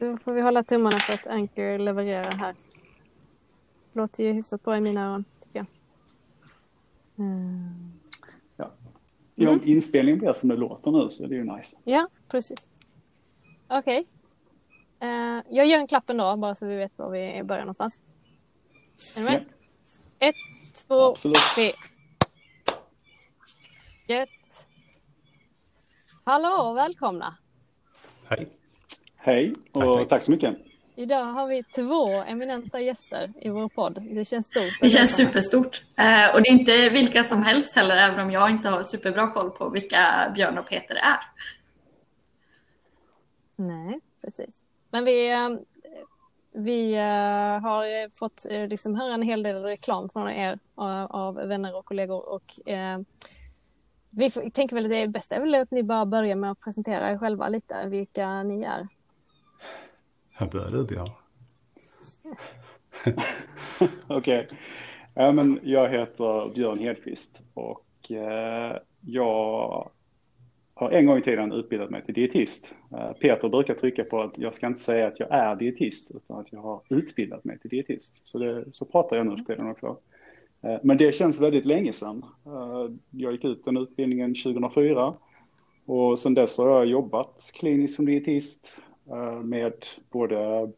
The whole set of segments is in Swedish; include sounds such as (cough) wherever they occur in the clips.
Då får vi hålla tummarna för att Anchor levererar här. Låter ju hyfsat bra i mina öron, tycker jag. Mm. Ja. ja om inspelningen blir som det låter nu så är det ju nice. Ja, precis. Okej. Okay. Uh, eh, jag gör en klapp ändå, bara så vi vet var vi börjar någonstans. Är du med? Ja. Ett, två, Absolut. tre. Ett. Hallå och välkomna. Hej. Hej och tack, tack. tack så mycket. Idag har vi två eminenta gäster i vår podd. Det känns stort. Det känns superstort. Eh, och det är inte vilka som helst heller, även om jag inte har superbra koll på vilka Björn och Peter är. Nej, precis. Men vi, eh, vi eh, har fått liksom höra en hel del reklam från er av vänner och kollegor. Och, vi tänker väl att det bästa är väl att ni bara börjar med att presentera er själva lite, vilka ni är. Här börjar du Björn. (laughs) Okej. Okay. Ja, men jag heter Björn Hedqvist och eh, jag har en gång i tiden utbildat mig till dietist. Eh, Peter brukar trycka på att jag ska inte säga att jag är dietist utan att jag har utbildat mig till dietist. Så, det, så pratar jag nu för tiden också. Eh, men det känns väldigt länge sedan. Eh, jag gick ut den utbildningen 2004 och sedan dess har jag jobbat kliniskt som dietist Eh, med både,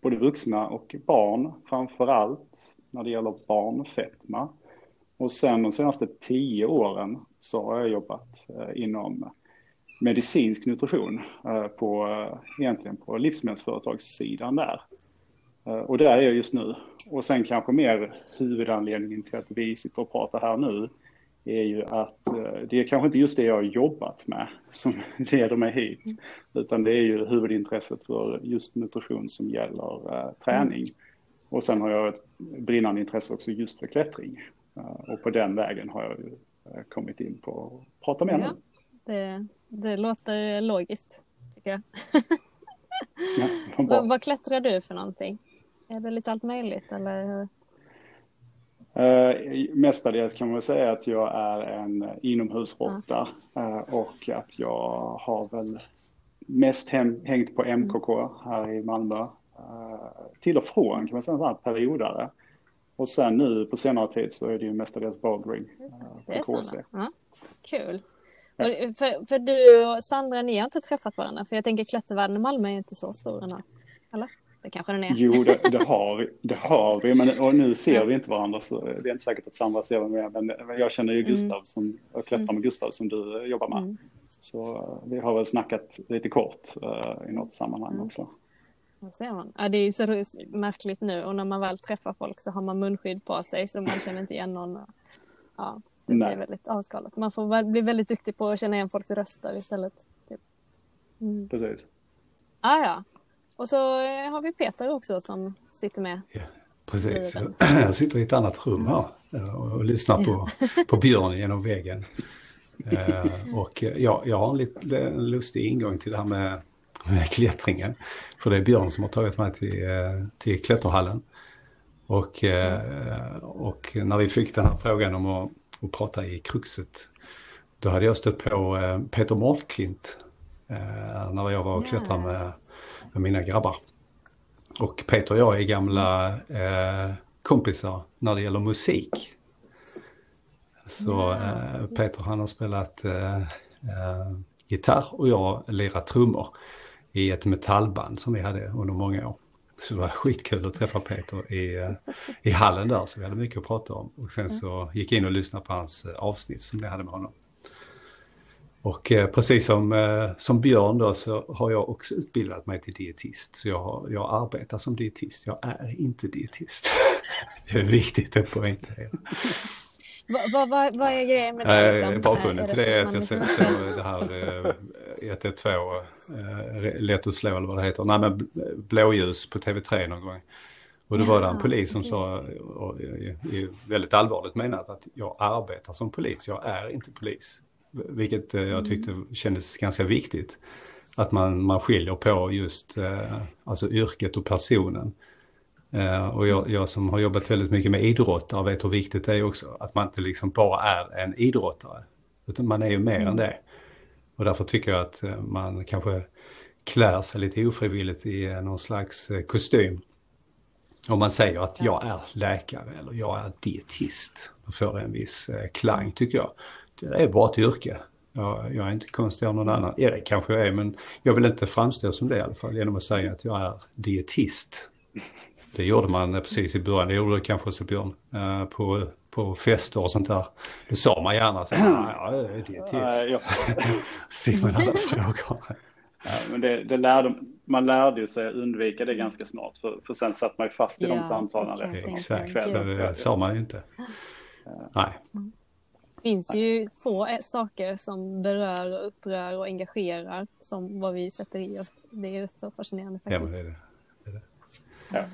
både vuxna och barn, framför allt när det gäller barnfetma. Och sen de senaste tio åren så har jag jobbat eh, inom medicinsk nutrition eh, på, egentligen på livsmedelsföretagssidan där. Och där är jag just nu. Och sen kanske mer huvudanledningen till att vi sitter och pratar här nu är ju att eh, det är kanske inte just det jag har jobbat med som (laughs) leder mig hit, utan det är ju huvudintresset för just nutrition som gäller uh, träning. Mm. Och sen har jag ett brinnande intresse också just för klättring. Uh, och på den vägen har jag ju uh, kommit in på att prata med ja, det, det låter logiskt, tycker jag. ja, (laughs) vad, vad klättrar du för någonting? Är det lite allt möjligt eller? Uh, mestadels kan man säga att jag är en inomhusråtta uh, och att jag har väl mest hem, hängt på MKK här i Malmö. Uh, till och från kan man säga, en periodare. Och sen nu på senare tid så är det ju mestadels bouldering uh, på KC. Ja. Kul. Ja. För, för du och Sandra, ni har inte träffat varandra? För jag tänker klättervärlden i Malmö är inte så stor ännu. Eller? Det kanske den är. Jo, det, (laughs) det, har vi. Det har vi, men och nu ser vi inte varandra så det är inte säkert att Sandra ser mig med. Men jag känner ju mm. Gustav som, jag klättrar med mm. Gustav som du jobbar med. Mm. Så vi har väl snackat lite kort uh, i något sammanhang mm. också. Ser man. Ja, det är så märkligt nu och när man väl träffar folk så har man munskydd på sig så man känner inte igen någon. Ja, det Nej. blir väldigt avskalat. Man får bli väldigt duktig på att känna igen folks röster istället. Typ. Mm. Precis. Ah, ja, och så eh, har vi Peter också som sitter med. Ja, precis, (clears throat) jag sitter i ett annat rum här eh, och lyssnar på, på Björn genom väggen. Uh, och ja, jag har en lite lustig ingång till det här med, med klättringen. För det är Björn som har tagit mig till, till klätterhallen. Och, och när vi fick den här frågan om att, att prata i Kruxet, då hade jag stött på Peter Mårtklint när jag var och klättrade med mina grabbar. Och Peter och jag är gamla eh, kompisar när det gäller musik. Så eh, Peter han har spelat eh, eh, gitarr och jag lirar trummor i ett metallband som vi hade under många år. Så det var skitkul att träffa Peter i, eh, i hallen där, så vi hade mycket att prata om. Och sen så gick jag in och lyssnade på hans eh, avsnitt som jag hade med honom. Och eh, precis som, eh, som Björn då så har jag också utbildat mig till dietist. Så jag, har, jag arbetar som dietist, jag är inte dietist. (laughs) det är viktigt att poängtera. Vad, vad, vad, vad är grejen med det? Liksom? Bakgrunden till det är att jag såg det här eh, 112, eh, lätt att slå eller vad det heter, nej men blåljus på TV3 någon gång. Och då var det en polis som sa, och, i, väldigt allvarligt menat, att jag arbetar som polis, jag är inte polis. Vilket eh, jag tyckte kändes ganska viktigt. Att man, man skiljer på just eh, alltså yrket och personen. Eh, och jag, jag, som har jobbat väldigt mycket med idrottare vet hur viktigt det är också. Att man inte liksom bara är en idrottare. Utan man är ju mer mm. än det. Och därför tycker jag att man kanske klär sig lite ofrivilligt i någon slags kostym. Om man säger att jag är läkare eller jag är dietist. Då får det en viss klang tycker jag. Det är bara ett yrke. Jag, jag är inte konstigare än någon annan. Ja, det kanske jag är, men jag vill inte framstå som det i alla fall genom att säga att jag är dietist. Det gjorde man precis i början, det gjorde du kanske också Björn, eh, på, på fester och sånt där. Det sa man gärna, så, ja, jag är dietist. Ja. (laughs) så fick man alla (laughs) frågor. Ja, men det, det lärde, man lärde ju sig att undvika det ganska snart, för, för sen satt man ju fast i ja, de samtalen resten Exakt, det sa man ju inte. Nej. Mm finns ju få saker som berör, upprör och engagerar som vad vi sätter i oss. Det är rätt så fascinerande faktiskt. Ja, men det är det. det, är det. Ja.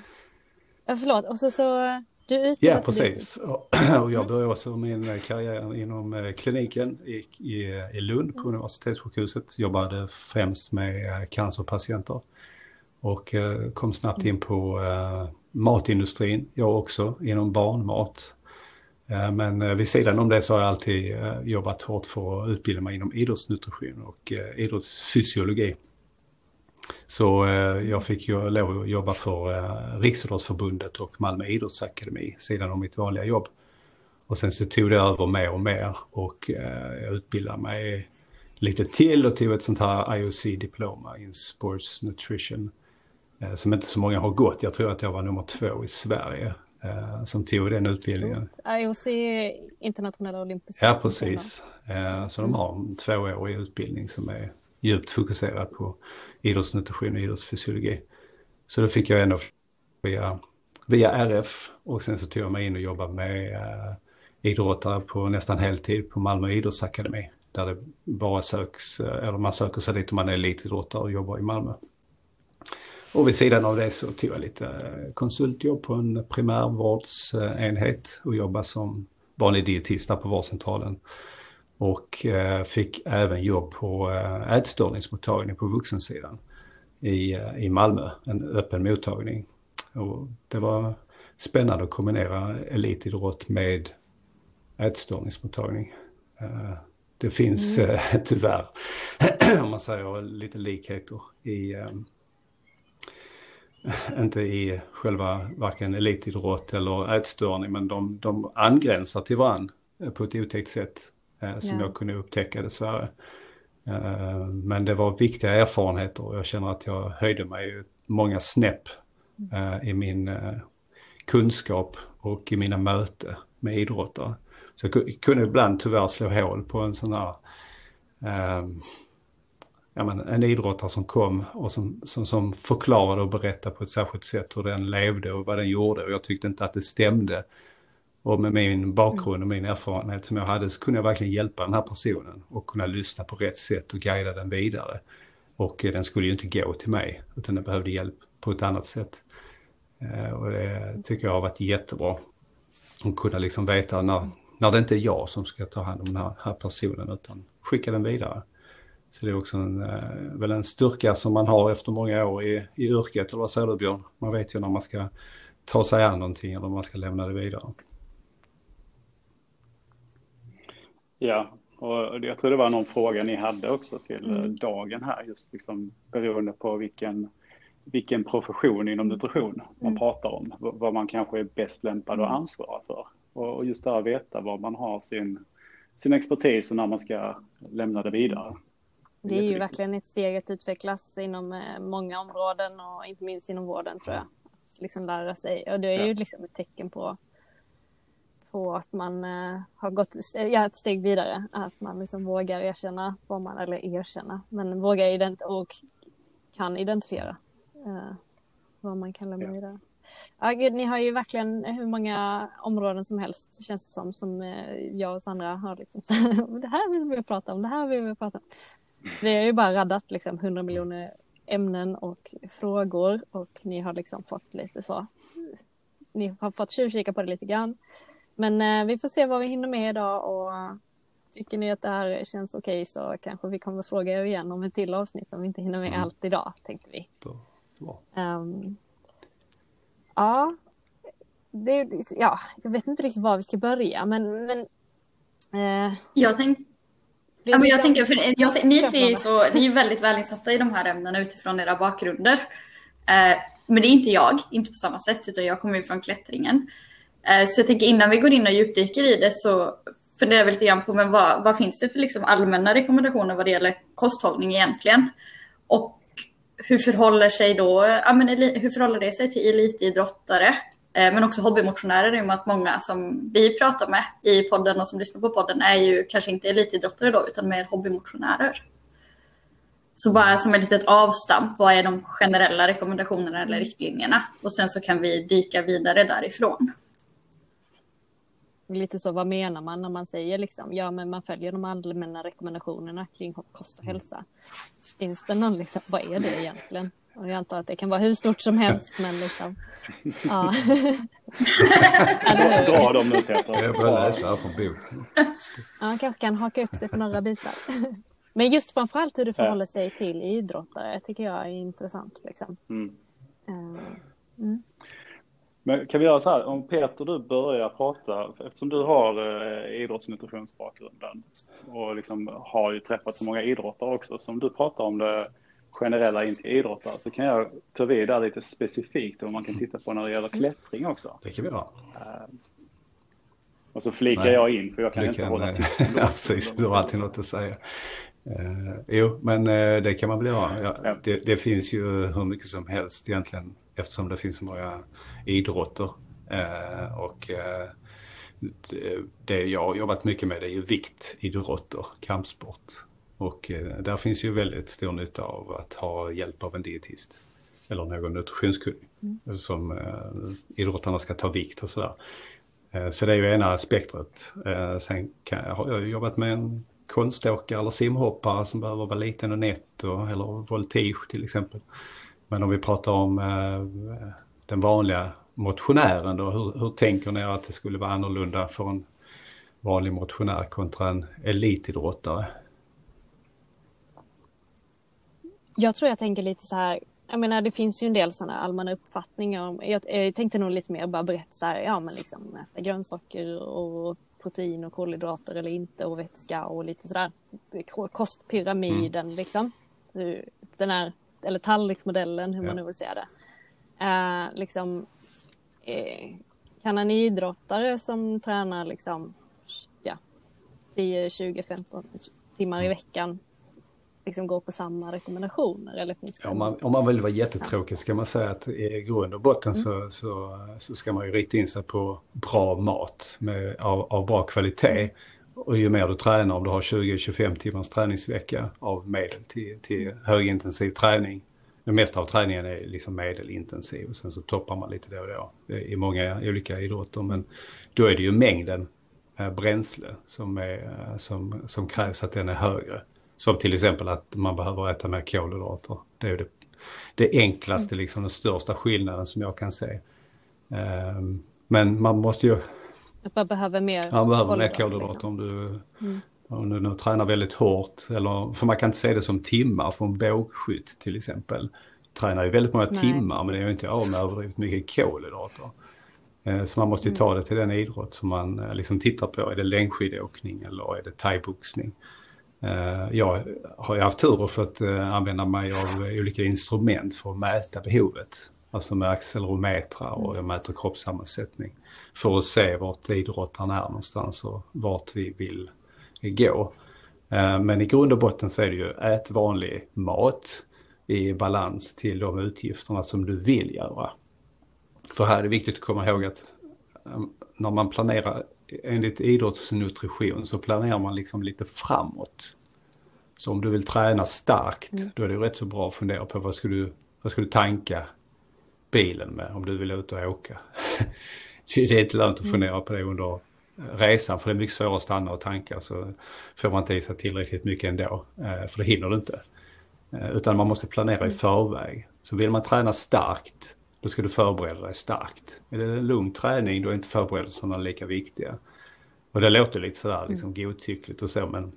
ja, förlåt. Och så, så du utbildade Ja, precis. (clears throat) Och jag började också min karriär inom eh, kliniken i, i, i Lund på universitetssjukhuset. Jobbade främst med eh, cancerpatienter och eh, kom snabbt in på matindustrin, jag också, inom barnmat Eh, men eh, vid sidan om det så har jag alltid eh, jobbat hårt för att utbilda mig inom idrottsnutrition och idrottsfysiologi. Så jag fick ju lov att jobba för Riksidrottsförbundet och Malmö idrottsakademi sidan om mitt vanliga jobb. Och sen så tog det över mer och mer och jag utbildade mig lite till och tog ett sånt här IOC-diploma in Sports Nutrition. Som inte så många har gått. Jag tror att jag var nummer två i Sverige som tog den utbildningen. IOC internationella olympiska. Ja, precis. Eh, så de har en tvåårig utbildning som är djupt fokuserad på idrottsnutrition och idrottsfysiologi. Så då fick jag ändå via, via RF och sen så tog jag mig in och jobbade med eh, idrottare på nästan heltid på Malmö idrottsakademi. Där det bara söks, eh, eller man söker sig dit om man är elitidrottare och jobbar i Malmö. Och vid sidan av det så tog jag lite eh, konsultjobb på en primärvårdsenhet och jobbade som vanlig dietist på vårdcentralen. Och eh, fick även jobb på eh, ätstörningsmottagning på vuxensidan i, i Malmö, en öppen mottagning. Och det var spännande att kombinera elitidrott med ätstörningsmottagning. Det finns mm. (laughs) tyvärr, (clears throat) om man säger lite likheter i inte i själva varken elitidrott eller ätstörning, men de, de angränsar till varandra på ett otäckt sätt eh, som ja. jag kunde upptäcka dessvärre. Eh, men det var viktiga erfarenheter och jag känner att jag höjde mig många snäpp eh, i min eh, kunskap och i mina möten med idrottare. Så jag kunde ibland tyvärr slå hål på en sån här eh, ja, men, en idrottare som kom och som, som, som förklarade och berättade på ett särskilt sätt hur den levde och vad den gjorde och jag tyckte inte att det stämde. Och med min bakgrund och min erfarenhet som jag hade så kunde jag verkligen hjälpa den här personen och kunna lyssna på rätt sätt och guida den vidare. Och eh, den skulle ju inte gå till mig utan den behövde hjälp på ett annat sätt. Eh, och det tycker jag har varit jättebra. Att kunna liksom veta när, när det inte är jag som ska ta hand om den här, här personen utan skicka den vidare. Så det är också en, eh, väl en styrka som man har efter många år i, i yrket, eller vad säger du Björn? Man vet ju när man ska ta sig an någonting eller man ska lämna det vidare. Ja, och jag tror det var någon fråga ni hade också till eh, mm. dagen här, just liksom beroende på vilken, vilken profession inom nutrition man mm. pratar om, vad man kanske är bäst lämpad att mm. ansvara för. Och just det här att veta var man har sin, sin expertis och när man ska lämna det vidare. Det är ju verkligen ett steg att utvecklas inom eh, många områden och inte minst inom vården tror jag. Att liksom lära sig och det är ju liksom ett tecken på, på att man uh, har gått ja, ett steg vidare. Att man liksom vågar erkänna vad man, eller erkänna, men vågar ident och kan identifiera uh, vad man kan lämna ja. vidare. Ja, gud, ni har ju verkligen hur många områden som helst känns det som, som jag och Sandra har liksom, (laughs) det här vill vi prata om, det här vill vi prata om. Vi har ju bara raddat liksom 100 miljoner ämnen och frågor och ni har liksom fått lite så. Ni har fått tjuvkika på det lite grann. Men eh, vi får se vad vi hinner med idag och tycker ni att det här känns okej okay, så kanske vi kommer fråga er igen om ett till avsnitt om vi inte hinner med mm. allt idag tänkte vi. Um, ja, det, ja, jag vet inte riktigt var vi ska börja men, men eh, jag tänkte Ja, men jag tänker, för jag, ni tre är, så, ni är väldigt välinsatta i de här ämnena utifrån era bakgrunder. Eh, men det är inte jag, inte på samma sätt, utan jag kommer ju från klättringen. Eh, så jag tänker innan vi går in och djupdyker i det så funderar vi lite grann på men vad, vad finns det för liksom allmänna rekommendationer vad det gäller kosthållning egentligen? Och hur förhåller sig då, ja, men, hur förhåller det sig till elitidrottare? Eh, men också hobbymotionärer i och med att många som vi pratar med i podden och som lyssnar på podden är ju kanske inte elitidrottare då utan mer hobbymotionärer. Så bara som ett litet avstamp, vad är de generella rekommendationerna eller riktlinjerna? Och sen så kan vi dyka vidare därifrån. Lite så, vad menar man när man säger liksom, ja men man följer de allmänna rekommendationerna kring kost och hälsa. Finns det någon, liksom, vad är det egentligen? Och jag antar att det kan vara hur stort som helst, men liksom... (laughs) Ja. (laughs) Dra dem nu Peter. Jag börjar läsa här från boken. Ja, man kanske kan haka upp sig på några bitar. (laughs) Men just framförallt hur det förhåller sig till idrottare tycker jag är intressant. Liksom. Mm. Uh, mm. Men kan vi göra så här, om Peter du börjar prata, eftersom du har eh, idrottsnutritionsbakgrunden och liksom har ju träffat så många idrottare också, som du pratar om det generella in till idrottare, så kan jag ta vid där lite specifikt vad man kan titta på när det gäller klättring också. Det kan vi göra. Eh, och så flikar Nej, jag in, för jag kan inte kan, hålla (laughs) tyst. ja, precis, du har alltid något att säga. Uh, jo, men uh, det kan man väl göra. Ja, ja. Det, det, finns ju hur mycket som helst egentligen eftersom det finns så många idrotter. Uh, och det, det, jag har jobbat mycket med det är ju viktidrotter, kampsport. Och där finns ju väldigt stor nytta av att ha hjälp av en dietist eller någon nutritionskunnig mm. som idrottarna ska ta vikt och sådär. Så det är ju ena spektret. Sen kan, har jag jobbat med en konståkare eller simhoppare som behöver vara liten och nätt och, eller voltige till exempel. Men om vi pratar om eh, den vanliga motionären då, hur, hur tänker ni att det skulle vara annorlunda för en vanlig motionär kontra en elitidrottare? Jag tror jag tänker lite så här, jag menar det finns ju en del sådana allmänna uppfattningar. Jag, jag tänkte nog lite mer bara berätta så här, ja men liksom äta grönsaker och protein och kolhydrater eller inte och vätska och lite sådär kostpyramiden mm. liksom. Den här, eller tallriksmodellen hur ja. man nu vill säga det. Uh, liksom, eh, kan en idrottare som tränar liksom ja, 10, 20, 15 timmar i mm. veckan liksom gå på samma rekommendationer? Eller finns det om, man, om man vill vara jättetråkig ska man säga att i grund och botten mm. så, så, så, ska man ju rikta in sig på bra mat med, av, av bra kvalitet. Och ju mer du tränar, om du har 20-25 timmars träningsvecka av medel till, till högintensiv träning. Det mesta av träningen är liksom medelintensiv och sen så toppar man lite då och då i många olika idrotter. Men då är det ju mängden eh, bränsle som, är, eh, som, som krävs att den är högre. Som till exempel att man behöver äta mer kolhydrater. Det är det, det enklaste, liksom den största skillnaden som jag kan se. Um, men man måste ju... Att man behöver mer Man behöver mer kolhydrater liksom. om du... Mm. Om du nu tränar väldigt hårt, eller, för man kan inte se det som timmar från bågskytt till exempel. Tränar ju väldigt många Nej, timmar precis. men det är ju inte av med överdrivet mycket kolhydrater. Eh, så man måste ju mm. ta det till den idrott som man eh, liksom tittar på. Är det längdskidåkning eller är det thaiboxning? Eh, jag har ju haft tur och fått eh, använda mig av olika instrument för att mäta behovet. Alltså med accelerometrar och jag mäter kroppssammansättning. För att se vart idrottaren är någonstans och vart vi vill gå. Eh, men i grund och botten så är det ju ät vanlig mat i balans till de utgifterna som du vill göra. För här är det viktigt att komma ihåg att när man planerar enligt idrottsnutrition så planerar man liksom lite framåt. Så om du vill träna starkt, mm. då är det rätt så bra att fundera på vad ska du, vad ska du tanka bilen med om du vill ut och åka. (laughs) det är inte lönt att mm. fundera på det under resan för det är mycket svårare att stanna och tanka så får man inte i sig tillräckligt mycket ändå. Eh, för det hinner du inte. Eh, utan man måste planera i mm. förväg. Så vill man träna starkt då ska du förbereda dig starkt. Är det en lugn träning då är inte förberedelserna lika viktiga. Och det låter lite sådär liksom mm. godtyckligt och så men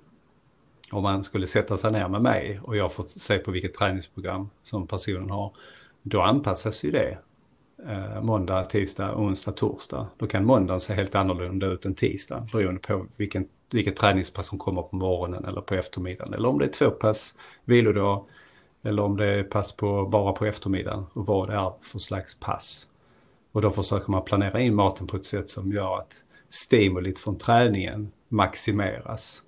om man skulle sätta sig ner med mig och jag får se på vilket träningsprogram som personen har, då anpassas ju det. Eh, måndag, tisdag, onsdag, torsdag. Då kan måndagen se helt annorlunda ut än tisdag beroende på vilken vilket träningspass som kommer på morgonen eller på eftermiddagen. Eller om det är två pass vilodag eller om det är pass på, bara på eftermiddagen och vad det är för slags pass. Och då försöker man planera in maten på ett sätt som gör att stimulit från träningen maximeras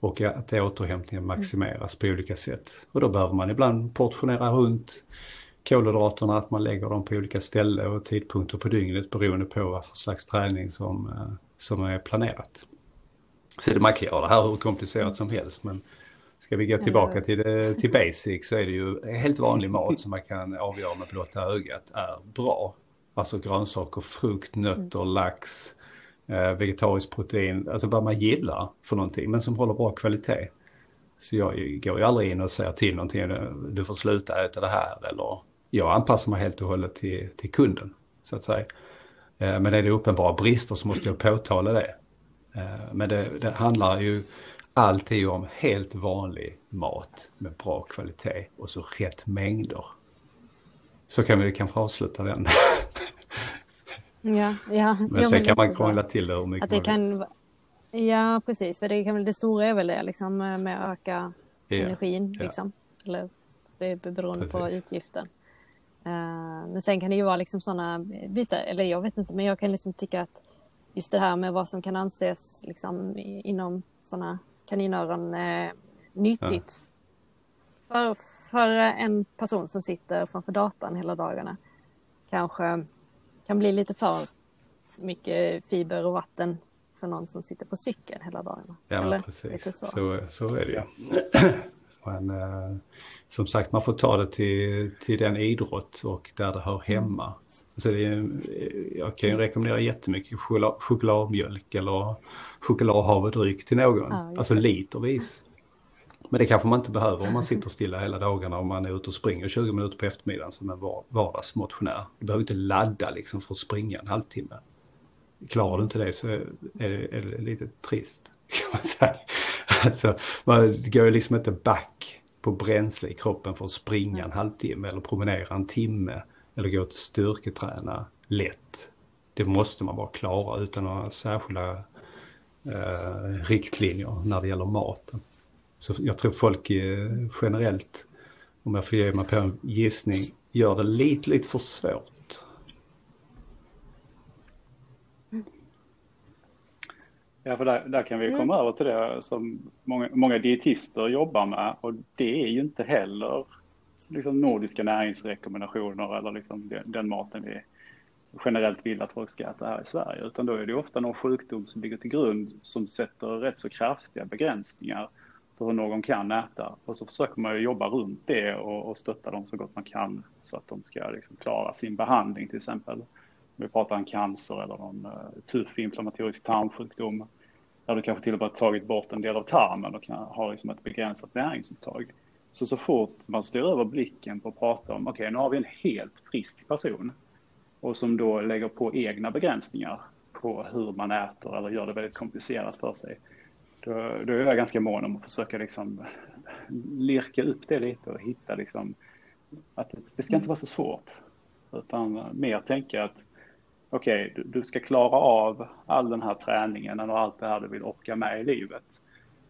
och att återhämtningen maximeras på olika sätt. Och då behöver man ibland portionera runt kolhydraterna, att man lägger dem på olika ställen och tidpunkter på dygnet beroende på vad för slags träning som, eh, som är planerat. Så det, man kan göra det här hur komplicerat som helst men ska vi gå tillbaka till, det, till (laughs) basic så är det ju helt vanlig mat (laughs) som man kan avgöra med blotta ögat är bra. Alltså grönsaker, frukt, nötter, lax, eh, vegetariskt protein, alltså vad man gillar för någonting men som håller bra kvalitet. Så jag går ju aldrig in och säger till någonting, du får sluta äta det här eller jag anpassar mig helt och hållet till, till kunden så att säga. Eh, men är det uppenbara brister så måste jag påtala det. Eh, men det, det handlar ju alltid om helt vanlig mat med bra kvalitet och så rätt mängder. Så kan vi kanske avsluta den. Ja, ja. Men ja, sen kan man krångla till det hur mycket Att det kan... Ja, precis. För det, kan det stora är väl det liksom med att öka Ja, energin. ja. Liksom. Eller det är beroende på Precis. utgiften. Eh, men sen kan det ju vara liksom sådana bitar, eller jag vet inte, men jag kan liksom tycka att just det här med vad som kan anses liksom inom sådana kaninöron eh, nyttigt. För, för en person som sitter framför datorn hela dagarna kanske kan bli lite för mycket fiber och vatten för någon som sitter på cykeln hela dagarna. Ja, Eller? precis. så. Så, så är det ju. (clears throat) Men eh, som sagt, man får ta det till, till den idrott och där det hör hemma. Så det jag kan ju rekommendera jättemycket choklad, chokladmjölk eller chokladhavredryck till någon. Ja, alltså litervis. Men det kanske man inte behöver om man sitter stilla hela dagarna och man är ute och springer 20 minuter på eftermiddagen som en var- vardagsmotionär. Du behöver inte ladda liksom för att springa en halvtimme. Klarar du inte det så är det, är det lite trist. (laughs) Kan man säga. Alltså, man går ju liksom inte back på bränsle i kroppen för att springa en halvtimme eller promenera en timme eller gå till styrketräna lätt. Det måste man bara klara utan några särskilda eh, riktlinjer när det gäller maten. Så jag tror folk generellt, om jag får ge mig på en gissning, gör det lite, lite för svårt. Ja, för där, där kan vi komma över till det som många, många dietister jobbar med och det är ju inte heller liksom nordiska näringsrekommendationer eller liksom den, den maten vi generellt vill att folk ska äta här i Sverige utan då är det ofta någon sjukdom som ligger till grund som sätter rätt så kraftiga begränsningar för hur någon kan äta och så försöker man ju jobba runt det och, och stötta dem så gott man kan så att de ska liksom klara sin behandling till exempel. Om vi pratar om cancer eller någon eh, uh, tuff inflammatorisk tarmsjukdom där du kanske till och med har tagit bort en del av tarmen och kan har liksom ett begränsat näringsupptag. Så så fort man styr över blicken på att prata om, okej nu har vi en helt frisk person och som då lägger på egna begränsningar på hur man äter eller gör det väldigt komplicerat för sig. Då, då är jag ganska mån om att försöka liksom lirka upp det lite och hitta liksom att det, ska inte vara så svårt. Utan mer tänka att okej, du, du ska klara av all den här träningen och allt det här du vill orka med i livet.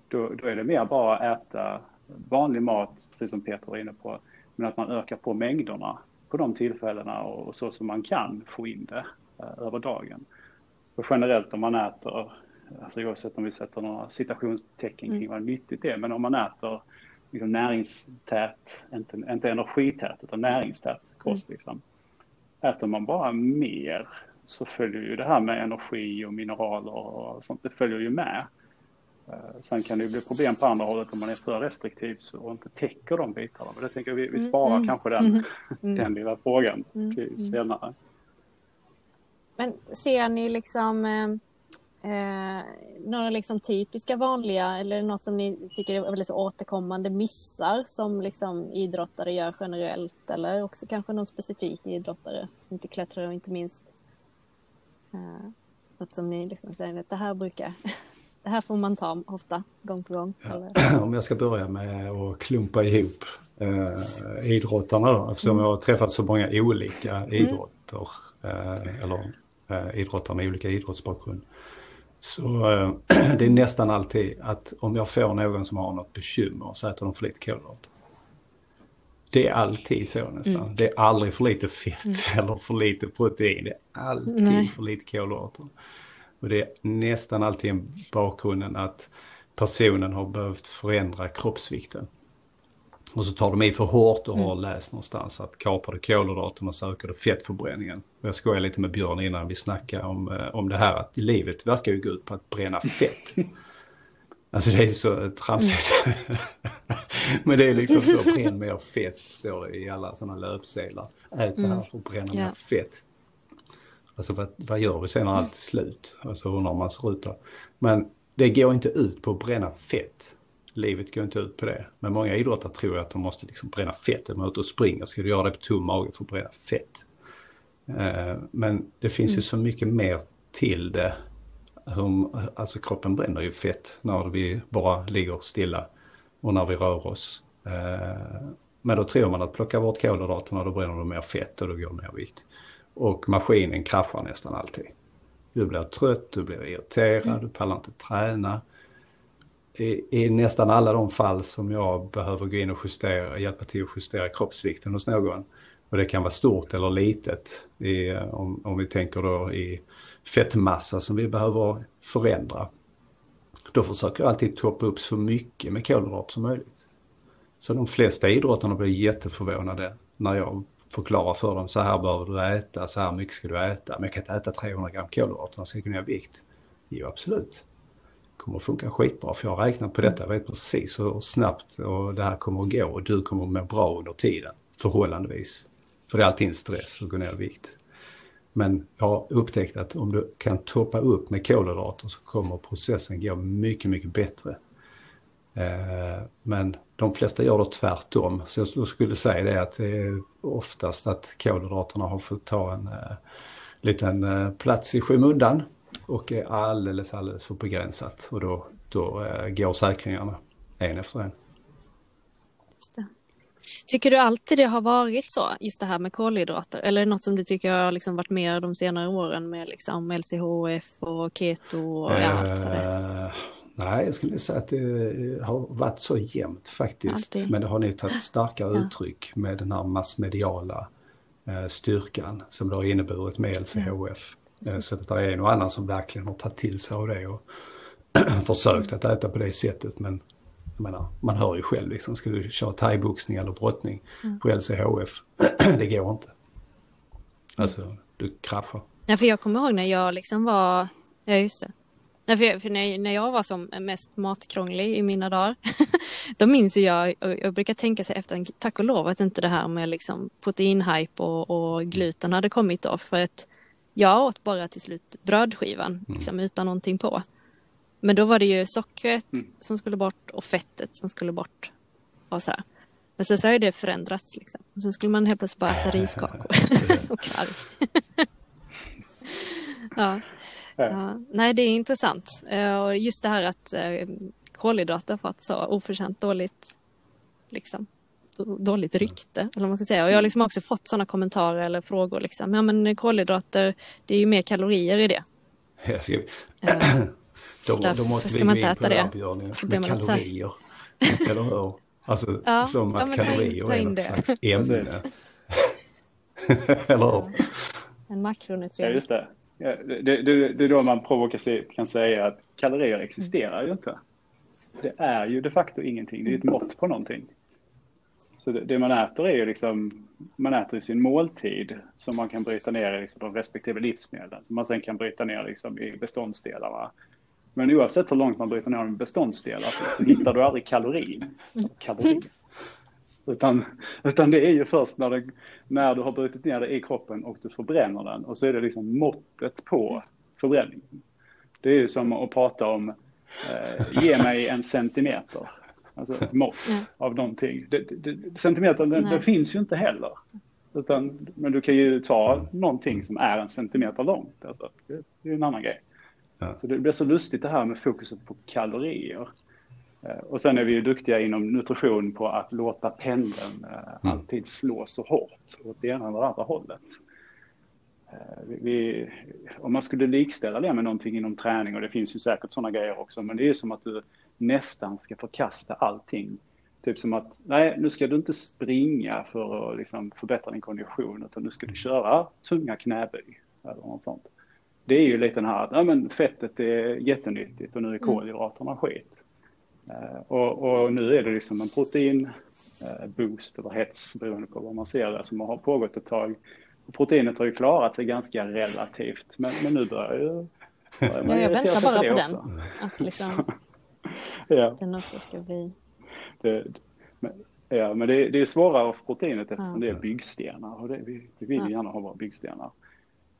Då, då är det mer bara att äta vanlig mat, precis som Peter var inne på, men att man ökar på mängderna på de tillfällena och, och så som man kan få in det eh, över dagen. För generellt om man äter, alltså oavsett om vi sätter några citationstecken kring vad nyttigt det är, men om man äter liksom näringstät, inte, inte energität utan näringstät kost liksom. Äter man bara mer så följer ju det här med energi och mineraler och sånt, det följer ju med. Eh, Sen kan det ju bli problem på andra hållet om man är för restriktiv och inte täcker de bitarna. Men det tänker jag vi, vi sparar kanske den, (laughs) den lilla frågan till senare. Men ser ni liksom eh, eh, några liksom typiska vanliga eller något som ni tycker är väldigt återkommande missar som liksom idrottare gör generellt eller också kanske någon specifik idrottare, inte klättrare och inte minst. Eh, något som ni liksom säger att det här brukar, det här får man ta ofta, gång på gång. Eller? (clears throat) Om jag ska börja med att klumpa ihop eh, idrottarna då, eftersom jag har träffat så många olika idrotter, eh, eller eh, idrottare med olika idrottsbakgrund. Så äh, (clears throat) det är nästan alltid att om jag får någon som har något bekymmer så äter de för lite kolhydrater. Det är alltid så nästan. Mm. Det är aldrig för lite fett mm. (laughs) eller för lite protein. Det är alltid Nej. för lite kolhydrater. Och det är nästan alltid en bakgrunden att personen har behövt förändra kroppsvikten. Och så tar de i för hårt och har mm. läst någonstans att kapar du kolhydraterna så ökar du fettförbränningen. Och jag skojade lite med Björn innan vi snackade om, eh, om det här att livet verkar ju gå ut på att bränna fett. (laughs) Alltså det är så tramsigt. Mm. (laughs) Men det är liksom så, bränn mer fett står det i alla sådana löpsedlar. Ät det här mm. för att bränna yeah. mer fett. Alltså vad, vad gör vi sen när allt är slut? Alltså undrar man ser ut då. Men det går inte ut på att bränna fett. Livet går inte ut på det. Men många idrottare tror att de måste liksom bränna fett. De är ute och springer. Ska du göra det på tom mage för att bränna fett? Eh, men det finns mm. ju så mycket mer till det. Alltså kroppen bränner ju fett när vi bara ligger stilla och när vi rör oss. Eh, men då tror man att plocka bort kolhydraterna då bränner du mer fett och då går du ner vikt. Och maskinen kraschar nästan alltid. Du blir trött, du blir irriterad, mm. du pallar inte träna. I, I, nästan alla de fall som jag behöver gå in och justera, hjälpa till att justera kroppsvikten hos någon. Och det kan vara stort eller litet. I, om, om vi tänker då i fettmassa som vi behöver förändra. Då försöker jag alltid toppa upp så mycket med kolhydrater som möjligt. Så de flesta idrottarna blir jätteförvånade när jag förklara för dem så här behöver du äta, så här mycket ska du äta. Men jag kan inte äta 300 gram kolhydrater, jag ska gå kunna i vikt? Jo, absolut. Det kommer att funka skitbra för jag har räknat på detta, jag vet precis hur snabbt och det här kommer att gå och du kommer att må bra under tiden, förhållandevis. För det är alltid en stress att gå ner i vikt. Men jag har upptäckt att om du kan toppa upp med kolhydrater så kommer processen gå mycket, mycket bättre. Eh, men de flesta gör då tvärtom. Så jag skulle säga det att det är oftast att kolhydraterna har fått ta en uh, liten uh, plats i skymundan och är alldeles, alldeles för begränsat. Och då, då går säkringarna en efter en. Tycker du alltid det har varit så, just det här med kolhydrater? Eller är det något som du tycker har liksom varit mer de senare åren med liksom LCHF och keto och allt vad det är? Nej, jag skulle säga att det har varit så jämnt faktiskt. Alltid. Men det har nog tagit starkare ja. uttryck med den här massmediala eh, styrkan som det har inneburit med LCHF. Ja. Eh, så det är en och annan som verkligen har tagit till sig av det och (clears throat) försökt att äta på det sättet. Men menar, man hör ju själv liksom, ska du köra thaiboxning eller brottning mm. på LCHF, (clears throat) det går inte. Alltså, du kraschar. Ja, för jag kommer ihåg när jag liksom var, ja just det, Nej, för, för när, när jag var som mest matkrånglig i mina dagar, (laughs) då minns jag, och jag brukar tänka sig efter, tack och lov att inte det här med liksom proteinhype och, och gluten hade kommit då, för att jag åt bara till slut brödskivan, mm. liksom, utan någonting på. Men då var det ju sockret mm. som skulle bort och fettet som skulle bort. Och så här. Men sen så har ju det förändrats liksom. Och sen skulle man helt plötsligt bara äta riskakor (laughs) (laughs) och kvarg. ja. Ja, nej, det är intressant. Eh, och just det här att eh, kolhydrater har fått så oförtjänt dåligt, liksom, dåligt rykte. Eller vad man ska säga. Och jag har liksom också fått sådana kommentarer eller frågor. Liksom. Ja, men kolhydrater, det är ju mer kalorier i det. Jag ska... uh, (clears throat) då, då måste ska vi man inte äta det. Så blir man kalorier. (laughs) (laughs) (laughs) Eller hur? Alltså ja, som att ja, kalorier är något slags ämne. Eller hur? En makronutrient. Ja, just det. Det, det, det är då man provokativt kan säga att kalorier existerar ju inte. Det är ju de facto ingenting, det är ett mått på någonting. Så det, det man äter är ju liksom, man äter sin måltid som man kan bryta ner i liksom de respektive livsmedlen. Som man sen kan bryta ner liksom i beståndsdelarna. Men oavsett hur långt man bryter ner de beståndsdelar så hittar du aldrig kalorin. Kalori. Utan, utan det är ju först när, det, när du har brutit ner det i kroppen och du förbränner den. Och så är det liksom måttet på förbränningen. Det är ju som att prata om, eh, ge mig en centimeter. Alltså ett mått ja. av någonting. Det, det, centimetern, den, den, finns ju inte heller. Utan, men du kan ju ta någonting som är en centimeter långt. Alltså, det, det är en annan grej. Ja. Så det blir så lustigt det här med fokuset på kalorier. Eh, och sen är vi ju duktiga inom nutrition på att låta pendeln eh, mm. alltid slå så hårt åt det ena eller andra hållet. eh, vi, om man skulle likställa det med någonting inom träning, och det finns ju säkert sådana grejer också, men det är som att du nästan ska förkasta allting. Typ som att, nej, nu ska du inte springa för att liksom förbättra din kondition, utan nu ska du köra tunga knäböj eller något sånt. Det är ju lite den här, ja men fettet är jättenyttigt och nu är mm. kolhydraterna skit. Uh, och, och, nu är det liksom en protein uh, boost eller hets beroende på vad man ser det som har pågått ett tag. Och proteinet har ju klarat sig ganska relativt, men, men nu börjar ju... Börjar ja, jag väntar bara på, på den. Att liksom, (laughs) ja. den också ska bli... Det, men, ja, men det, det är svårare för proteinet eftersom ja. det är byggstenar och det, vi, vi vill gärna ha våra byggstenar.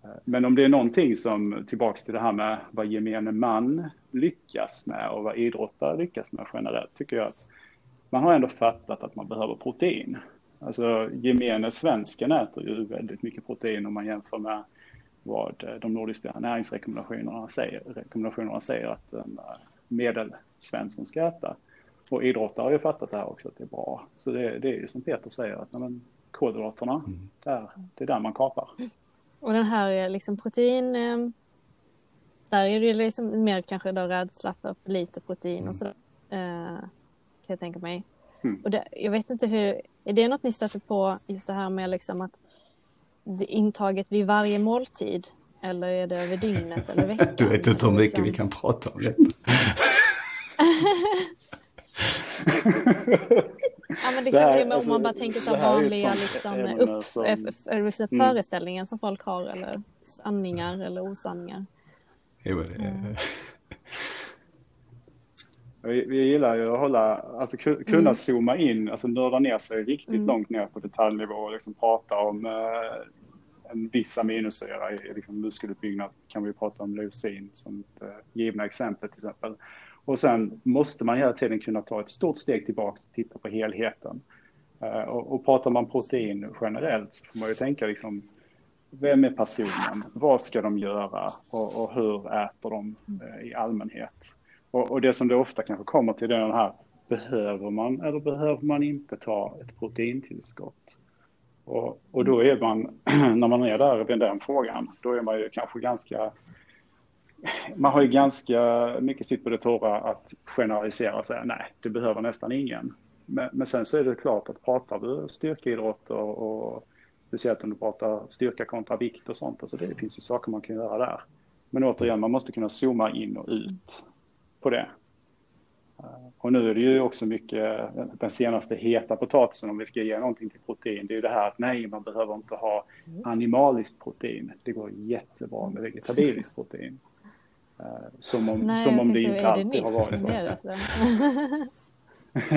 Eh, men om det är någonting som, tillbaks till det här med vad gemene man lyckas med och vad idrottare lyckas med generellt, tycker jag att man har ändå fattat att man behöver protein. Alltså gemene svensken äter ju väldigt mycket protein om man jämför med vad de nordiska näringsrekommendationerna säger, rekommendationerna säger att en eh, medelsvensson ska äta. Och idrottare har ju fattat det här också, att det är bra. Så det, det är ju som Peter säger, att men, kolhydraterna, mm. där, det är där man kapar. Och den här liksom protein, eh, där är det liksom mer kanske då rädsla för lite protein mm. och sådär. Eh, kan jag tänka mig. Mm. Och det, jag vet inte hur, är det något ni stöter på just det här med liksom att intaget vid varje måltid eller är det över dygnet eller (laughs) veckan? Du vet inte hur mycket liksom... vi kan prata om detta. (laughs) (laughs) Ja, men liksom, (laughs) här, om alltså, man bara tänker så vanliga liksom, upp, som... mm. föreställningar som folk har eller sanningar eller osanningar. Jo, det... mm. (laughs) vi, vi gillar ju att hålla, alltså kunna mm. zooma in, alltså nörda ner sig riktigt mm. långt ner på detaljnivå och liksom prata om eh, en viss aminosyra i liksom muskeluppbyggnad kan vi prata om leucin som ett eh, givna exempel till exempel. Och sen måste man hela tiden kunna ta ett stort steg tillbaka och titta på helheten. Eh, och, och pratar man protein generellt så får man ju tänka liksom, vem är personen? Vad ska de göra? Och, och hur äter de eh, i allmänhet? Och, och, det som det ofta kanske kommer till är den här, behöver man eller behöver man inte ta ett proteintillskott? Och, och då är man, (clears throat) när man är där vid den frågan, då är man ju kanske ganska man har ju ganska mycket sitt på det torra att generalisera och säga nej, det behöver nästan ingen. Men, men sen så är det klart att pratar du styrkeidrott och, och speciellt om du pratar styrka kontra vikt och sånt, alltså det finns ju saker man kan göra där. Men återigen, man måste kunna zooma in och ut på det. Och nu är det ju också mycket den senaste heta potatisen om vi ska ge någonting till protein. Det är ju det här att nej, man behöver inte ha animaliskt protein. Det går jättebra med vegetabiliskt protein. Eh, som om, Nej, som om det inte alltid det har varit så.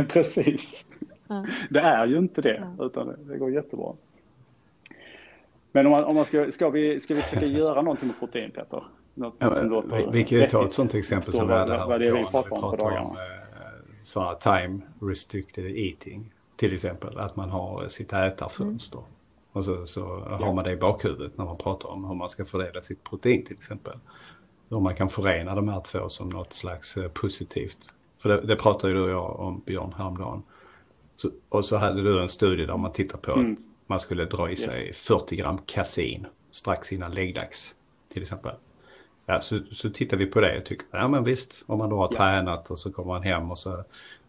(laughs) Precis. Ja. Det är ju inte det, ja. utan det, det, går jättebra. Men om man, om man ska, ska, vi, ska vi försöka göra någonting med protein, Peter? Något, ja, vi, vi kan ju ta ett sånt exempel som är det här. Vad det är vi pratar om på dagarna. Om, eh, sådana time restricted eating, till exempel. Att man har sitt ätarfönster. Mm. Och så, så har man det i bakhuvudet när man pratar om hur man ska fördela sitt protein till exempel hur man kan förena de här två som något slags eh, positivt. För det, det pratade ju du och jag om Björn häromdagen. Så, och så hade du en studie där man tittar på mm. att man skulle dra i sig yes. 40 gram kasin strax innan läggdags till exempel. Ja, så, så tittar vi på det och tycker, ja men visst, om man då har ja. tränat och så kommer man hem och så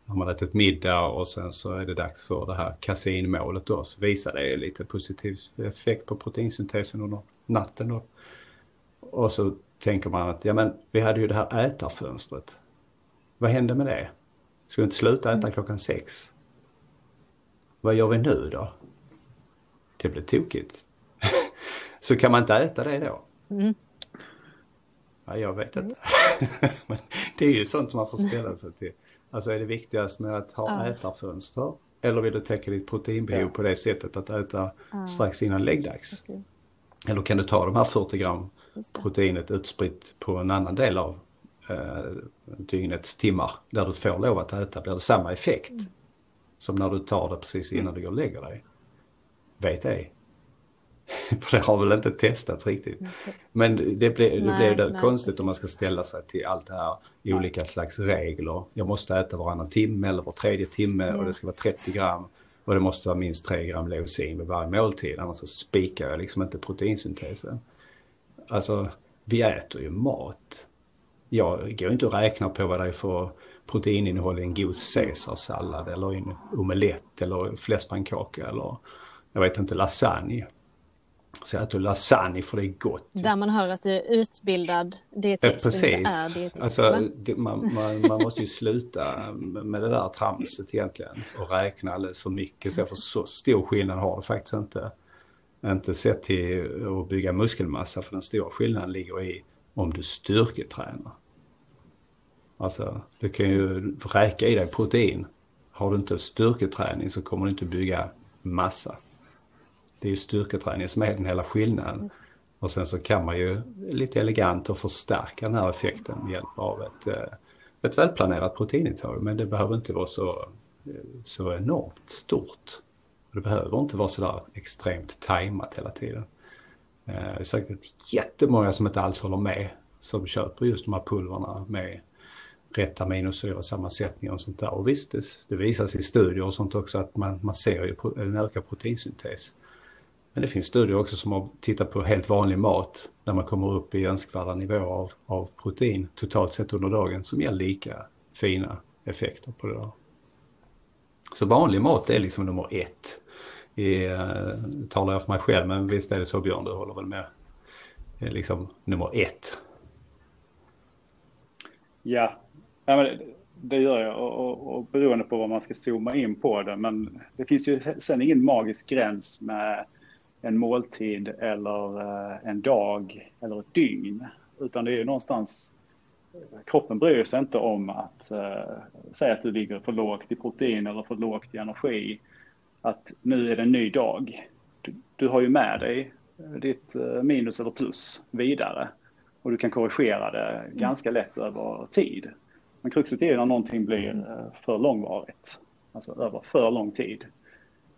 har man ätit middag och sen så är det dags för det här kasinmålet då. Så visar det lite positiv effekt på proteinsyntesen under natten då. Och så tänker man att ja men vi hade ju det här ätarfönstret. Vad hände med det? Ska vi inte sluta äta mm. klockan sex? Vad gör vi nu då? Det blir tokigt. (laughs) så kan man inte äta det då? Mm. Ja, jag vet inte. (laughs) men det är ju sånt som man får ställa sig till. Alltså är det viktigast med att ha ja. ätarfönster? Eller vill du täcka ditt proteinbehov ja. på det sättet att äta ja. strax innan läggdags? Eller kan du ta de här 40 gram proteinet utspritt på en annan del av eh, dygnets timmar där du får lov att äta blir det samma effekt mm. som när du tar det precis innan mm. du går och lägger dig. Vet ej. (laughs) För det har väl inte testats riktigt. Mm. Men det blir, det blir nej, konstigt nej. om man ska ställa sig till allt det här i olika slags regler. Jag måste äta varannan timme eller var tredje timme och det ska vara 30 gram. Och det måste vara minst 3 gram leucin vid varje måltid, annars så spikar jag liksom inte proteinsyntesen. Alltså, vi äter ju mat. Jag går inte och räknar på vad det är för proteininnehåll i en god caesarsallad eller en omelett eller fläskpannkaka eller jag vet inte lasagne. Så jag äter lasagne för det är gott. Där man hör att du är utbildad dietist och inte är dietist. Alltså, det, man, man, man, måste ju sluta med det där tramset egentligen och räkna alldeles för mycket. Så, för så stor skillnad har det faktiskt inte. Inte sett till att bygga muskelmassa för den stora skillnaden ligger i om du styrketränar. Alltså, du kan ju räka i dig protein. Har du inte styrketräning så kommer du inte bygga massa. Det är ju styrketräning som är den hela skillnaden. Och sen så kan man ju lite elegant och förstärka den här effekten med hjälp av ett, eh, ett välplanerat proteinintag. Men det behöver inte vara så, så enormt stort. Det behöver inte vara sådär extremt tajmat hela tiden. Eh, det är säkert jättemånga som inte alls håller med som köper just de här pulverna med rätt aminosyrasammansättning och sånt där. Och visst, det, det visas i studier och sånt också att man, man ser ju en ökad proteinsyntes. Men det finns studier också som har tittat på helt vanlig mat där man kommer upp i önskvärda nivåer av, av protein totalt sett under dagen som ger lika fina effekter på det där. Så vanlig mat är liksom nummer ett. I, eh, talar jag för mig själv men visst är det så Björn, du håller väl med? Det är liksom nummer ett. Ja, ja men det, det gör jag och, och, och beroende på vad man ska zooma in på det. Men det finns ju sen ingen magisk gräns med en måltid eller eh, en dag eller ett dygn. Utan det är ju någonstans, kroppen bryr sig inte om att uh, säga att du ligger för lågt i protein eller för lågt i energi. Att nu är det en ny dag. Du, du har ju med dig ditt uh, minus eller plus vidare. Och du kan korrigera det mm. ganska lätt över tid. Men kruxet är när någonting blir för långvarigt. Alltså över för lång tid.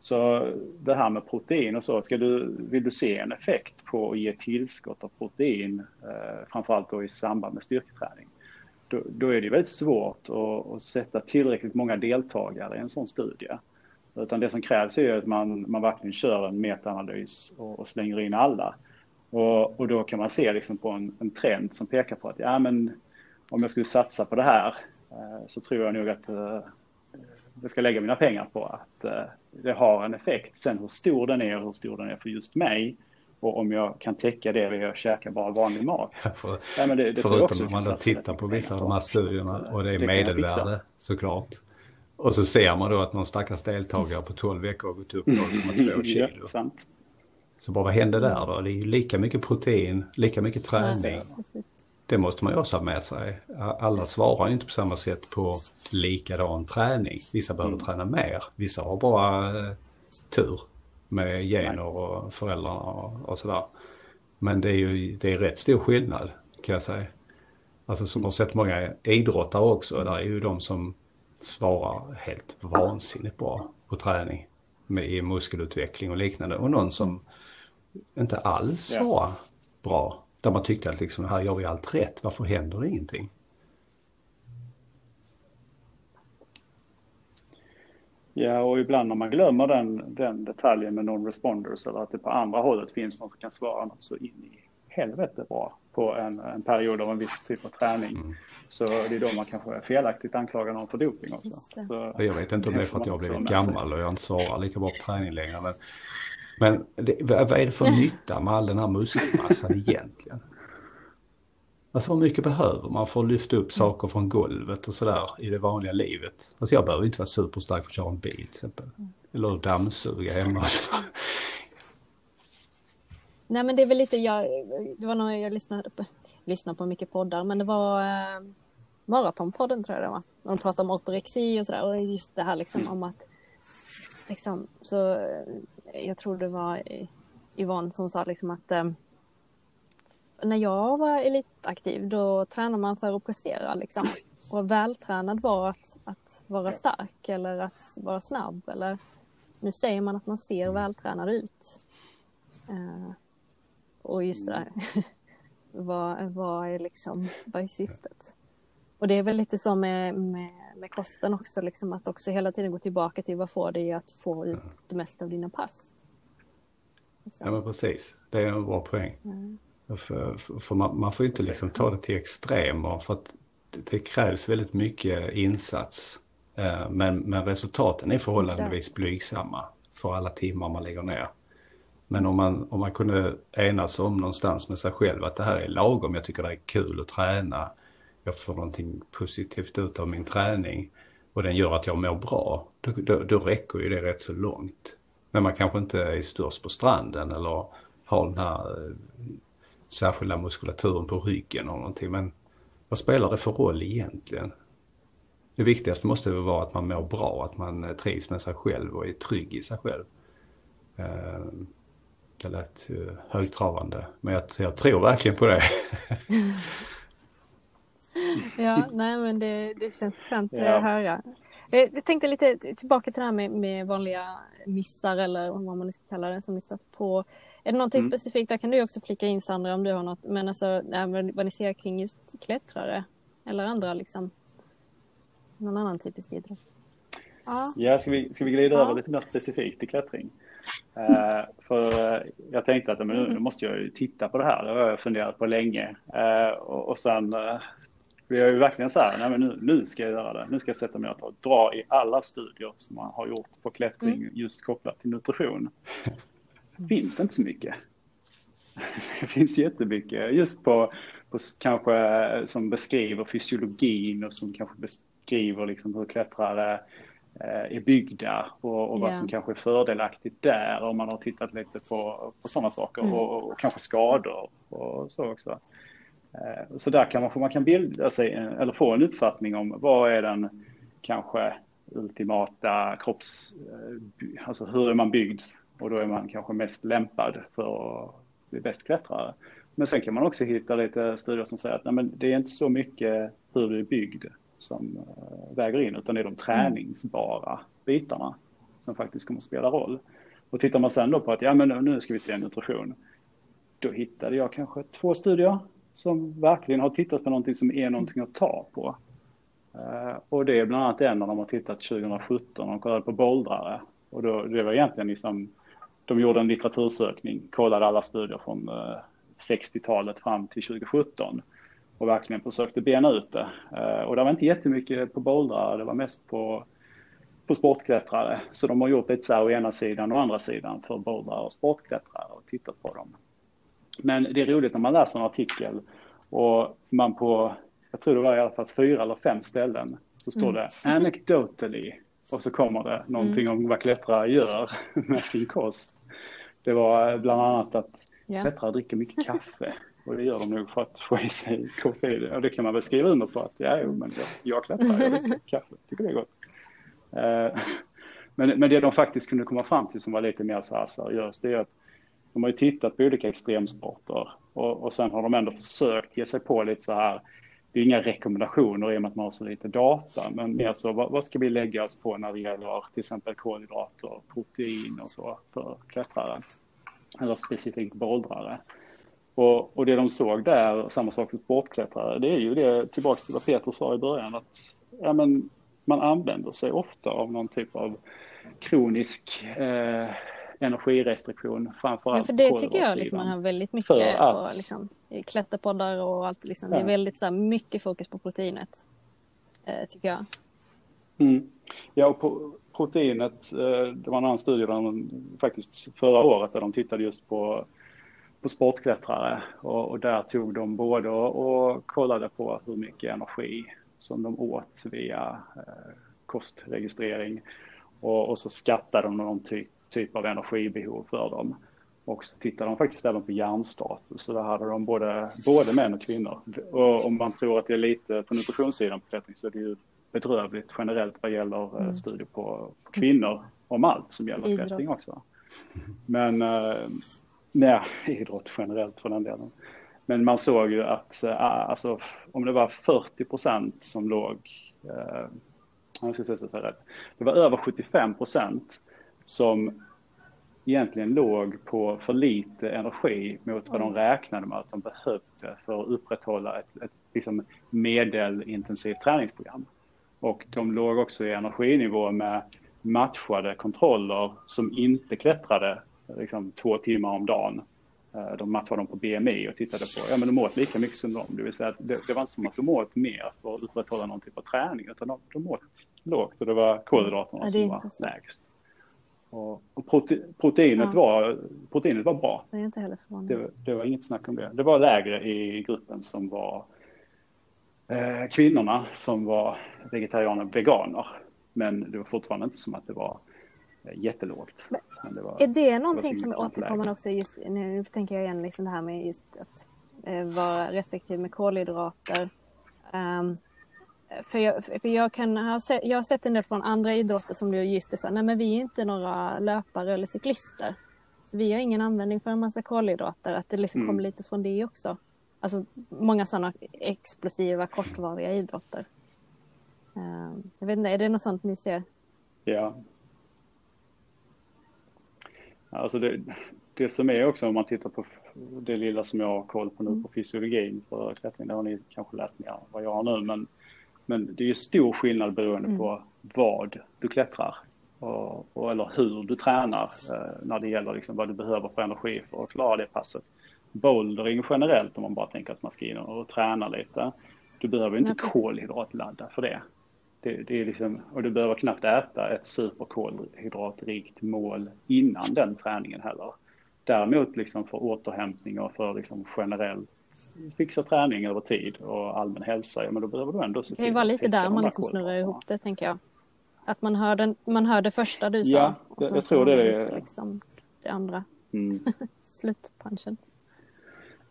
Så det här med protein och så, ska du, vill du se en effekt på att ge tillskott av protein, eh, framförallt då i samband med styrketräning, då, då är det väldigt svårt att, att, sätta tillräckligt många deltagare i en sån studie. Utan det som krävs är att man, man verkligen kör en metaanalys och, och slänger in alla. Och, och, då kan man se liksom på en, en, trend som pekar på att ja, men om jag skulle satsa på det här eh, så tror jag nog att eh, jag ska lägga mina pengar på att eh, det har en effekt. Sen hur stor den är och hur stor den är för just mig och om jag kan täcka det via att käka bara vanlig mat. för, ja, det, det förutom om man då tittar på vissa av de här studierna och det är det medelvärde såklart. Och så ser man då att någon stackars deltagare på 12 veckor har gått upp 0,2 (laughs) kilo. Ja, sant. Så bara vad händer där då? Det är ju lika mycket protein, lika mycket träning. Ja, det måste man ju också ha med sig. Alla svarar inte på samma sätt på likadan träning. Vissa behöver mm. träna mer, vissa har bara eh, tur med gener och föräldrarna och, och sådär. Men det är ju det är rätt stor skillnad kan jag säga. Alltså som har sett många idrottare också, där är ju de som svarar helt vansinnigt bra på träning med i muskelutveckling och liknande och någon som inte alls svarar ja. bra där man tyckte att liksom, här gör vi allt rätt, varför händer det ingenting? Ja, och ibland när man glömmer den, den detaljen med non-responders eller att det på andra hållet finns någon som kan svara något så in i helvete bra på en, en period av en viss typ av träning. Mm. Så det är då man kanske felaktigt anklagar någon för doping också. Så, jag vet inte om det är för att jag har blivit gammal och jag inte svarar lika bra på träning längre. Men men det, vad är det för (laughs) nytta med all den här muskelmassan egentligen? Alltså hur mycket behöver man för att lyfta upp saker från golvet och sådär i det vanliga livet? Alltså jag behöver inte vara superstark för att köra en bil till exempel. Eller dammsuga hemma. (laughs) (laughs) Nej men det är väl lite, jag, det var nog jag lyssnade på, lyssnade på mycket poddar men det var eh, Maratonpodden tror jag det var. De pratade om ortorexi och sådär och just det här liksom om att liksom så eh, jag tror det var eh, Yvonne som sa liksom att eh, när jag var elitaktiv då tränade man för att prestera liksom. Och vältränad var att, att vara stark eller att vara snabb eller nu säger man att man ser vältränad ut. Eh, och just det där, (laughs) vad, vad är liksom, vad är syftet? Och det är väl lite så med, med med kosten också. Liksom att också hela tiden gå tillbaka till vad får dig att få ut det mesta av dina pass. Liksom. Ja men precis, det är en bra poäng. Mm. För, för, för man, man, får inte liksom ta det till extremer för att det, det krävs väldigt mycket insats. Eh, men, men resultaten är förhållandevis blygsamma för alla timmar man lägger ner. Men om man, om man kunde enas om någonstans med sig själv att det här är lagom, jag tycker det är kul att träna, jag får någonting positivt ut av min träning och den gör att jag mår bra, då, då, då räcker ju det rätt så långt. Men man kanske inte är störst på stranden eller har den här eh, särskilda muskulaturen på ryggen eller någonting. Men vad spelar det för roll egentligen? Det viktigaste måste väl vara att man mår bra, att man eh, trivs med sig själv och är trygg i sig själv. Eh, Eh, det lät högtravande, men jag, jag tror verkligen på det. (laughs) ja, nej men det, det känns skönt ja. att höra. Eh, jag tänkte lite tillbaka till det här med, med vanliga missar eller vad man ska kalla det som ni stött på. Är det någonting mm. specifikt, där kan du också flika in Sandra om du har något, men alltså vad ni ser kring just klättrare eller andra liksom, någon annan typisk idrott? Ja, ja ska, vi, ska vi glida ja. över lite mer specifikt till klättring? Uh, för uh, jag tänkte att men nu, nu, måste jag ju titta på det här, det har jag funderat på länge. Uh, och, och sen vi är ju verkligen så här, nej men nu, nu ska jag göra det. Nu ska jag sätta mig och dra i alla studier som man har gjort på klättring mm. just kopplat till nutrition. finns det inte så mycket. (laughs) Det finns jättemycket just på, på kanske som beskriver fysiologin och som kanske beskriver liksom hur klättrare eh, är byggda och, och vad yeah. som kanske är fördelaktigt där om man har tittat lite på, på sådana saker mm. och, och, kanske skador och så också. Eh, så där kan man, man kan bilda sig eller få en uppfattning om vad är den kanske ultimata kropps, eh, alltså hur är man byggd och då är man kanske mest lämpad för att bli bäst klättrare. Men sen kan man också hitta lite studier som säger att nej, men det är inte så mycket hur du är byggd som eh, väger in utan det är de träningsbara bitarna som faktiskt kommer att spela roll. Och tittar man sen då på att ja men nu ska vi se nutrition. Då hittade jag kanske två studier som verkligen har tittat på någonting som är någonting att ta på. Eh, och det är bland annat en när de har tittat 2017, de kollade på bouldrare. Och då, det var egentligen liksom, de gjorde en litteratursökning, kollade alla studier från eh, 60-talet fram till 2017 och verkligen försökte bena ut det. Uh, och det var inte jättemycket på bouldrare, det var mest på, på sportklättrare. Så de har gjort lite så här å ena sidan och andra sidan för bouldrare och sportklättrare och tittat på dem. Men det är roligt när man läser en artikel och man på, jag tror det var i alla fall fyra eller fem ställen, så står mm. det anecdotally och så kommer det någonting mm. om vad klättrare gör (laughs) med sin kost. Det var bland annat att yeah. klättrare dricker mycket kaffe och det gör de nog för att få i sig koffein. Och det kan man väl skriva under på att ja, jo, men jag, jag klättrar, jag dricker kaffe, tycker det är gott. Eh, men, men det de faktiskt kunde komma fram till som var lite mer så här seriöst, det är att de har ju tittat på olika extremsporter och, och sen har de ändå försökt ge sig på lite så här, det är inga rekommendationer i och med att man har så lite data, men mer så vad, vad ska vi lägga oss på när det gäller till exempel kolhydrater, protein och så för klättrare, eller specifikt bouldrare. Och, och det de såg där, samma sak för sportklättrare, det är ju det, tillbaka till vad Peter sa i början, att ja, men, man använder sig ofta av någon typ av kronisk eh, energirestriktion framförallt. Ja, för det tycker jag liksom, man har väldigt mycket att... på liksom, klätterpoddar och allt. Liksom. Ja. Det är väldigt så här, mycket fokus på proteinet, eh, tycker jag. Mm. Ja, och på proteinet, eh, det var en annan studie där de, faktiskt förra året där de tittade just på, på sportklättrare och, och där tog de både och, och kollade på hur mycket energi som de åt via eh, kostregistrering och, och så skattade de någon typ typ av energibehov för dem. Och så tittar de faktiskt även på hjärnstatus. Så där hade de både, både män och kvinnor. Och om man tror att det är lite på nutritionssidan på klättring så är det ju bedrövligt generellt vad gäller eh, mm. studier på, på, kvinnor om allt som gäller klättring också. Men, eh, nej, idrott generellt för den delen. Men man såg ju att äh, alltså, om det var 40 procent som låg, eh, jag ska säga så rätt, det var över 75 procent som egentligen låg på för lite energi mot vad de mm. räknade med att de behövde för att upprätthålla ett, ett liksom medelintensivt träningsprogram. Och de låg också i energinivå med matchade kontroller som inte klättrade liksom, två timmar om dagen. Eh, de matchade dem på BMI och tittade på, ja men de åt lika mycket som dem. Det vill säga att det, det var inte som att de åt mer för att upprätthålla någon typ av träning, utan de, de åt lågt och det var kolhydraterna ja, som var lägst. Och, och prote, proteinet, ja. var, proteinet var bra. Det, är inte heller det, det var inget snack om det. Det var lägre i gruppen som var eh, kvinnorna som var vegetarianer veganer. Men det var fortfarande inte som att det var jättelågt. Men det var, är det någonting det som är återkommande också just nu tänker jag igen liksom det här med just att eh, vara restriktiv med kolhydrater. Um, för jag, för jag, kan ha sett, jag har sett en del från andra idrotter som just är så nej men vi är inte några löpare eller cyklister. Så vi har ingen användning för en massa kolhydrater, att det liksom mm. kommer lite från det också. Alltså många sådana explosiva kortvariga idrotter. Uh, jag vet inte, är det något sånt ni ser? Ja. Alltså det, det som är också om man tittar på det lilla som jag har koll på nu mm. på fysiologin för klättring, det har ni kanske läst mer vad jag har nu, men, men det är stor skillnad beroende mm. på vad du klättrar och, och, eller hur du tränar eh, när det gäller liksom vad du behöver för energi för att klara det passet bouldering generellt om man bara tänker att man ska in och träna lite. Du behöver inte kolhydratladda för det. Det, det, är liksom, och du behöver knappt äta ett superkolhydratrikt mål innan den träningen heller. Däremot liksom för återhämtning och för liksom generellt fixa träning över tid och allmän hälsa, ja, men då behöver du ändå se till Det vara lite där man liksom snurrar ihop det tänker jag. Att man hör, den, man hör det första du sa. Ja, och så jag tror det är liksom det andra. Mm. (laughs) Slutpunchen.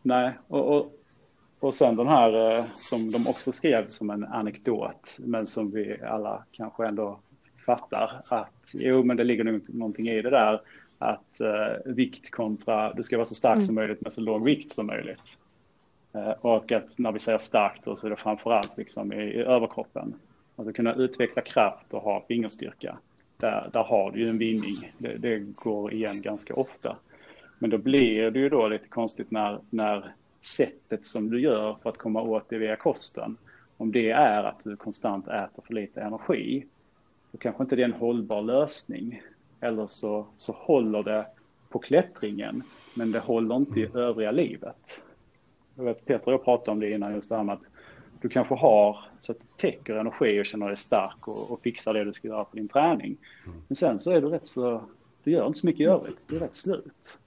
Nej, och, och, och sen den här eh, som de också skrev som en anekdot, men som vi alla kanske ändå fattar att jo, men det ligger nog någonting i det där att eh, vikt kontra, du ska vara så stark mm. som möjligt med så låg vikt som möjligt. Eh, och att när vi säger starkt då så är det framförallt liksom i, i överkroppen. Alltså kunna utveckla kraft och ha fingerstyrka. Där, där har du ju en vinning. Det, det går igen ganska ofta. Men då blir det ju då lite konstigt när, när sättet som du gör för att komma åt det via kosten, om det är att du konstant äter för lite energi, då kanske inte det är en hållbar lösning. Eller så, så håller det på klättringen, men det håller inte i övriga livet. Jag vet, Peter och jag pratade om det innan, just det här med att du kanske har så att du täcker energi och känner dig stark och, och fixar det du ska göra på din träning. Mm. Men sen så är du rätt så, du gör inte så mycket i övrigt, du är rätt slut.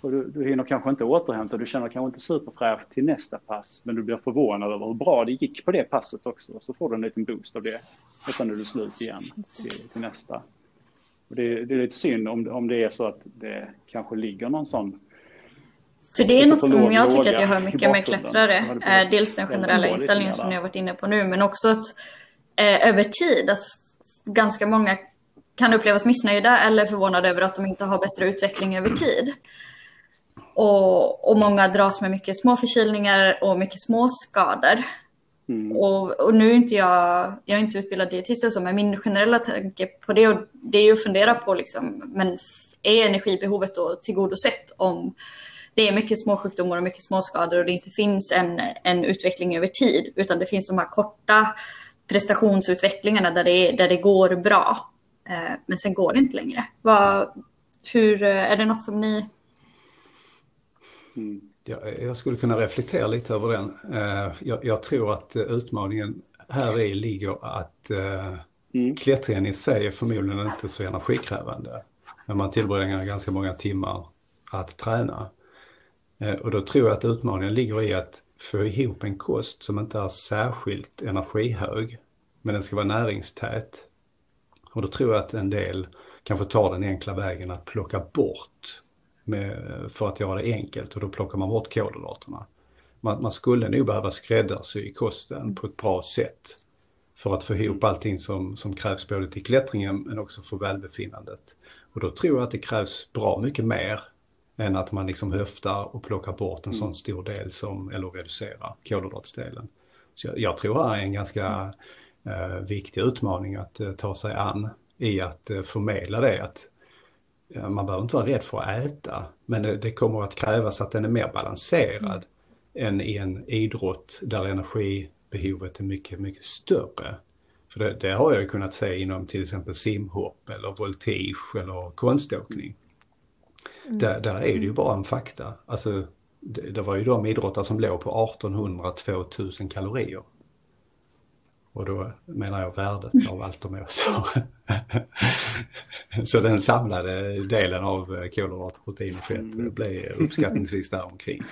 Och du, du hinner kanske inte återhämta, du känner kanske inte superfräsch till nästa pass, men du blir förvånad över hur bra det gick på det passet också. Så får du en liten boost av det. Och sen är du slut igen till, till nästa. Och det, det, är lite synd om, om det är så att det kanske ligger någon sån för det är något som jag tycker att jag hör mycket med klättrare. Eh, dels den generella inställningen som ni har varit inne på nu, men också att eh, över tid att ganska många kan upplevas missnöjda eller förvånade över att de inte har bättre utveckling över tid. Och, och många dras med mycket små förkylningar och mycket små skador. Mm. Och, och, nu är inte jag, jag är inte utbildad dietist och så, men min generella tanke på det, och det är ju att fundera på liksom, men är energibehovet då tillgodosett om det är mycket små sjukdomar och mycket små skador och det inte finns en, en utveckling över tid, utan det finns de här korta prestationsutvecklingarna där det, där det går bra. Eh, men sen går det inte längre. Vad, hur, är det något som ni Mm. Jag, jag skulle kunna reflektera lite över den. Eh, jag, jag tror att eh, utmaningen här i ligger att eh, mm. klättringen i sig är förmodligen inte så energikrävande. Men man tillbringar ganska många timmar att träna. Och då tror jag att utmaningen ligger i att få ihop en kost som inte är särskilt energihög, men den ska vara näringstät. Och då tror jag att en del kanske tar den enkla vägen att plocka bort med, för att göra det enkelt och då plockar man bort kolhydraterna. Man, man skulle nog behöva skräddarsy kosten på ett bra sätt för att få ihop allting som, som krävs både till klättringen men också för välbefinnandet. Och då tror jag att det krävs bra mycket mer än att man liksom höftar och plockar bort en mm. sån stor del som, eller reducerar kolhydratsdelen. Så jag, jag tror det här är en ganska eh, viktig utmaning att eh, ta sig an i att eh, förmedla det. Att man behöver inte vara rädd för att äta, men det, det kommer att krävas att den är mer balanserad mm. än i en idrott där energibehovet är mycket, mycket större. För det, det, har jag kunnat se inom till exempel simhopp eller voltige eller konståkning. Mm. Där, där är det ju bara en fakta. Alltså, det, det var ju de idrottare som låg på 1800-2000 kalorier. Och då menar jag värdet av allt de åt. (laughs) Så den samlade delen av kolhydrater, protein och fett mm. blir uppskattningsvis däromkring.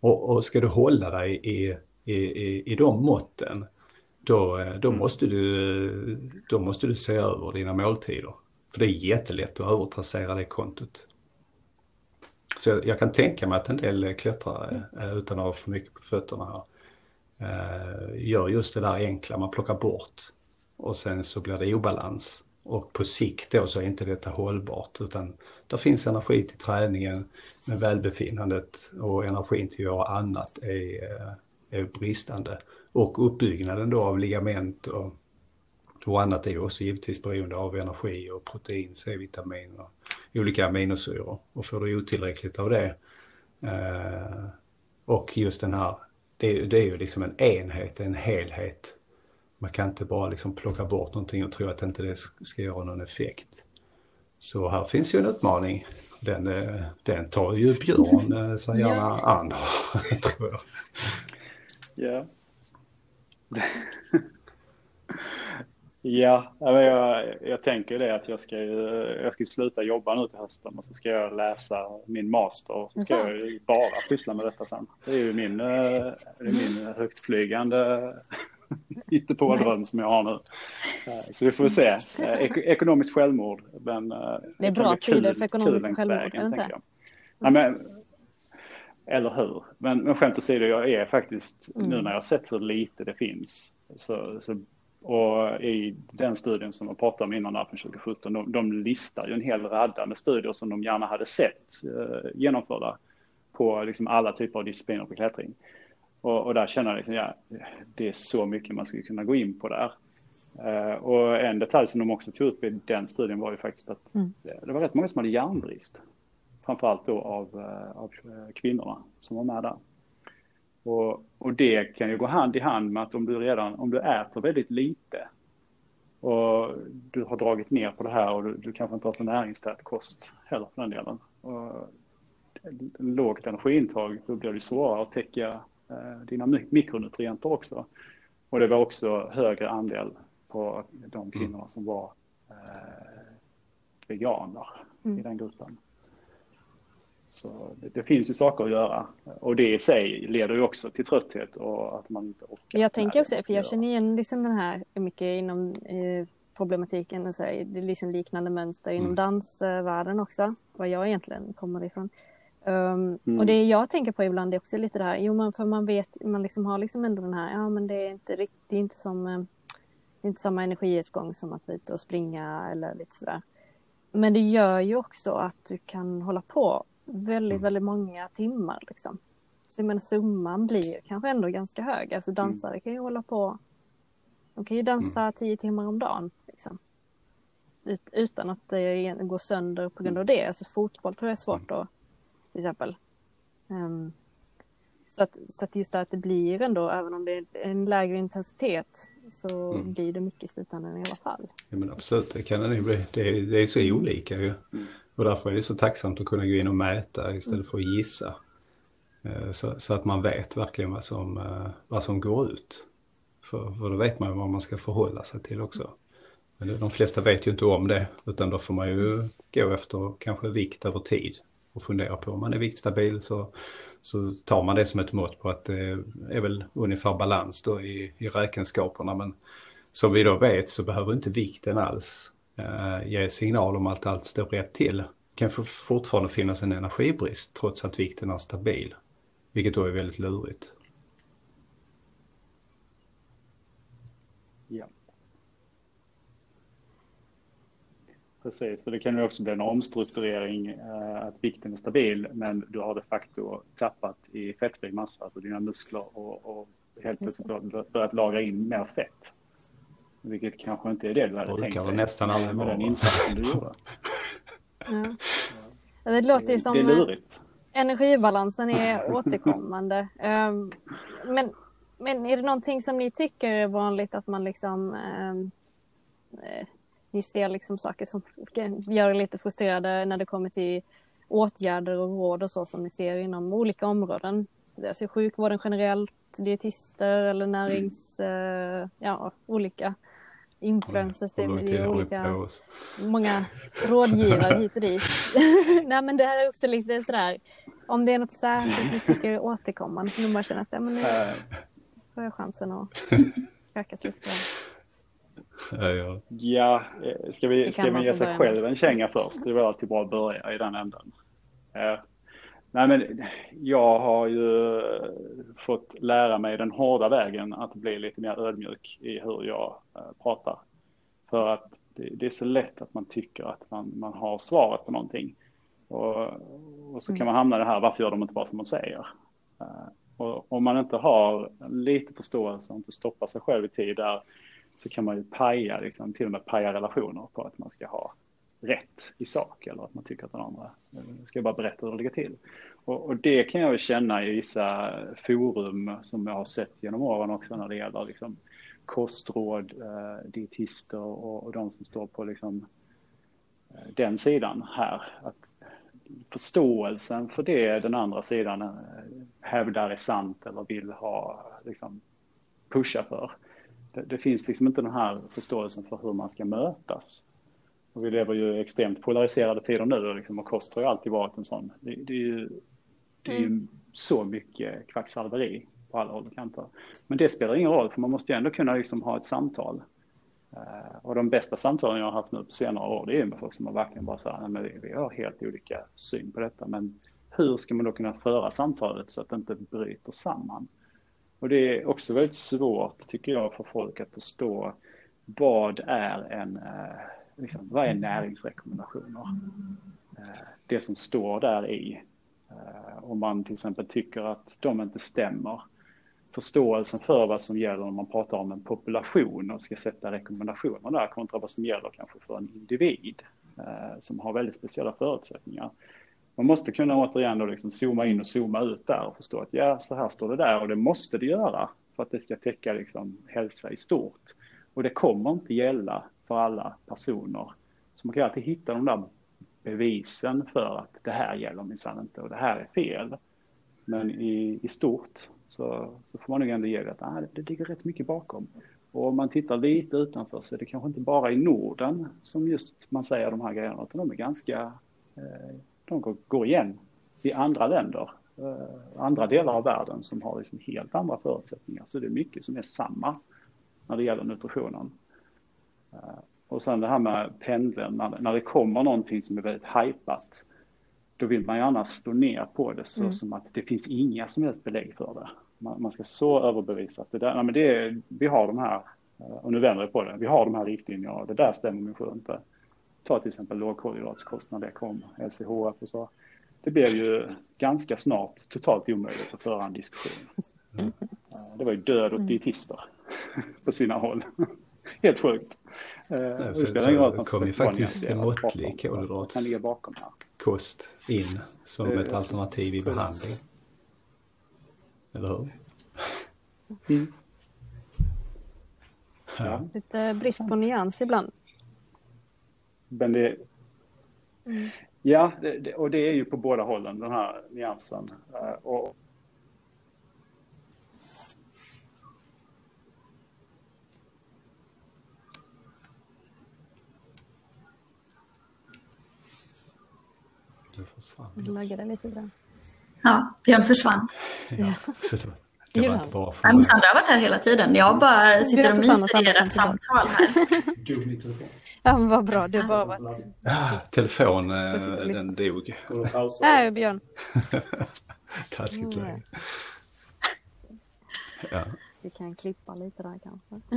Och, och ska du hålla dig i, i, i, i de måtten då, då, mm. måste du, då måste du se över dina måltider. För det är jättelätt att övertrassera det kontot. Så jag, jag kan tänka mig att en del klättrare, mm. utan att ha för mycket på fötterna här, Eh, gör just det där enkla, man plockar bort och sen så blir det obalans. Och på sikt då så är inte detta hållbart utan det finns energi till träningen men välbefinnandet och energin till att göra annat är, eh, är bristande. Och uppbyggnaden då av ligament och, och annat är också givetvis beroende av energi och protein, C-vitamin och olika aminosyror. Och får du otillräckligt av det eh, och just den här det, det är ju liksom en enhet, en helhet. Man kan inte bara liksom plocka bort någonting och tro att inte det ska göra någon effekt. Så här finns ju en utmaning. Den, eh, den tar ju Björn eh, sig gärna an, (laughs) tror jag. Ja. (laughs) Ja, jag, jag tänker det att jag ska, jag ska sluta jobba nu till hösten och så ska jag läsa min master och så ska jag bara pyssla med detta sen. Det är ju min, eh, det är min högtflygande (laughs) hittepådröm som jag har nu. Eh, så vi får se. Eh, ek ekonomiskt självmord. Men det är bra tider för ekonomiskt självmord, vägen, inte? Ja, men, eller hur? Men, men skämt åsido, jag är faktiskt, mm. nu när jag har sett hur lite det finns, så, så och i den studien som jag pratade om innan där från 2017, de, de listar ju en hel radda med studier som de gärna hade sett eh, genomförda på liksom alla typer av discipliner på klättring. Och, och där känner jag liksom, ja, det är så mycket man skulle kunna gå in på där. Uh, och en detalj som de också tog upp i den studien var ju faktiskt att mm. det, det var rätt många som hade järnbrist. Framförallt då av, uh, av kvinnorna som var med där. Och, och det kan ju gå hand i hand med att om du redan, om du äter väldigt lite och du har dragit ner på det här och du, du kanske inte har så näringstät kost heller för den delen. Och lågt energiintag, då blir det svårare att täcka eh, dina mikronutrienter också. Och det var också högre andel på de mm. kvinnorna som var eh, veganer mm. i den gruppen. Så det, det, finns ju saker att göra och det i sig leder ju också till trötthet och att man inte orkar. Jag tänker också, för jag känner igen liksom den här mycket inom eh, problematiken, och så här, det är liksom liknande mönster inom mm. dansvärlden också, vad jag egentligen kommer ifrån. Um, mm. Och det jag tänker på ibland är också lite det här, jo men för man vet, man liksom har liksom ändå den här, ja men det är inte riktigt, det är inte som, eh, det är inte samma energiåtgång som att vara ute och springa eller lite sådär. Men det gör ju också att du kan hålla på väldigt, mm. väldigt många timmar. Liksom. Så men summan blir kanske ändå ganska hög. Alltså dansare mm. kan ju hålla på, de kan ju dansa mm. tio timmar om dagen. Liksom. Ut, utan att det går sönder på grund av det. Alltså fotboll tror jag är svårt att, till exempel. Um, så, att, så att just det att det blir ändå, även om det är en lägre intensitet, så mm. blir det mycket i slutändan i alla fall. Ja men absolut, det kan det bli. Det det är så olika ju. Mm. Och därför är det så tacksamt att kunna gå in och mäta istället för att gissa. Eh, så, så, att man vet verkligen vad som, eh, vad som går ut. För, för då vet man vad man ska förhålla sig till också. Men de flesta vet ju inte om det utan då får man ju gå efter kanske vikt över tid och fundera på om man är viktstabil så, så tar man det som ett mått på att det är väl ungefär balans då i, i räkenskaperna. Men som vi då vet så behöver inte vikten alls ge signal om att allt står rätt till. Det kan fortfarande finnas en energibrist trots att vikten är stabil. Vilket då är väldigt lurigt. Ja. Precis, och det kan ju också bli en omstrukturering, eh, att vikten är stabil men du har de facto tappat i fettfri massa, alltså dina muskler och, och helt plötsligt börjat lagra in mer fett. Vilket kanske inte är det du hade tänkt dig nästan aldrig med den insatsen du gjorde. Ja. Det låter ju som det är lurigt. energibalansen är återkommande. Um, men, men är det någonting som ni tycker är vanligt att man liksom um, eh, ni ser liksom saker som gör er lite frustrerade när det kommer till åtgärder och råd och så som ni ser inom olika områden. Alltså sjukvården generellt, dietister eller närings, mm. ja, olika influencers. Det är olika, många rådgivare hit och dit. (laughs) Nej men det här är också lite sådär, om det är något särskilt ni tycker är återkommande så ni bara känner att ja, men nu får jag chansen att (laughs) försöka slippa. Ja, ja. ja, eh, ska vi, ska vi ge sig själv en känga först? Det är väl alltid bra att börja i den änden. Nej men jag har ju fått lära mig den hårda vägen att bli lite mer ödmjuk i hur jag uh, pratar. För att det, är så lätt att man tycker att man, man har svaret på någonting. Och, och så kan man hamna i det här, varför gör de inte bara som man säger? Uh, och om man inte har lite förståelse och inte stoppar sig själv i tid där så kan man ju paja, liksom, till och med paja relationer på att man ska ha rätt i sak eller att man tycker att den andra eh, ska bara berätta hur det ligger till. Och, och, det kan jag ju känna i vissa forum som jag har sett genom åren också när det gäller liksom, kostråd, eh, dietister och, och de som står på liksom, eh, den sidan här. Att förståelsen för det den andra sidan eh, hävdar är sant eller vill ha liksom, pusha för det, det, finns liksom inte den här förståelsen för hur man ska mötas. Och vi lever ju i extremt polariserade tider nu liksom, och kost har ju alltid varit en sån. Det, det är ju, det är mm. så mycket kvacksalveri på alla håll och kanter. Men det spelar ingen roll för man måste ju ändå kunna liksom ha ett samtal. Uh, och de bästa samtalen jag har haft nu på senare år det är med folk som har verkligen bara så här, men vi, vi har helt olika syn på detta. Men hur ska man då kunna föra samtalet så att det inte bryter samman? Och det är också väldigt svårt, tycker jag, för folk att förstå vad är en, eh, liksom, vad är näringsrekommendationer? Eh, det som står där i. Eh, om man till exempel tycker att de inte stämmer. Förståelsen för vad som gäller när man pratar om en population och ska sätta rekommendationer där kontra vad som gäller kanske för en individ eh, som har väldigt speciella förutsättningar man måste kunna återigen då liksom zooma in och zooma ut där och förstå att ja, så här står det där och det måste det göra för att det ska täcka liksom hälsa i stort. Och det kommer inte gälla för alla personer. Så man kan alltid hitta de där bevisen för att det här gäller minsann inte och det här är fel. Men i, i stort så, så får man nog ändå ge det att ah, det, det ligger rätt mycket bakom. Och om man tittar lite utanför så är det kanske inte bara i Norden som just man säger de här grejerna, utan de är ganska eh, de går igen i andra länder, eh, andra delar av världen som har liksom helt andra förutsättningar. Så det är mycket som är samma när det gäller nutritionen. Eh, och sen det här med pendeln, när, när det kommer någonting som är väldigt hajpat, då vill man gärna stå ner på det så mm. som att det finns inga som helst belägg för det. Man, man ska så överbevisa att det där, nej men det är, vi har de här, eh, och nu vänder jag på det, vi har de här riktlinjerna och det där stämmer min inte ta till exempel lågkolhydratskost när det kom, LCHF och så. Det blev ju ganska snart totalt omöjligt att föra en diskussion. Mm. Det var ju död åt mm. dietister (laughs) på sina håll. (laughs) Helt sjukt. Eh, Nej, det roll att man kom ju faktiskt måttlig kolhydratkost in som ett alternativ i behandling. Eller hur? Mm. Ja. Lite brist på nyans ibland. Men det, mm. Ja, det, och det är ju på båda hållen den här nyansen. Uh, och, Du försvann. Du laggade lite grann. Ja, Björn försvann. ja, det var (laughs) inte bara för mig. Sandra har varit här hela tiden. Jag bara sitter och myser i ert samtal här. (laughs) Ja, men vad bra. Det var varit ah, Telefon, eh, den dog. Nej, Björn. (laughs) Taskigt läge. Ja. Vi kan klippa lite där kanske.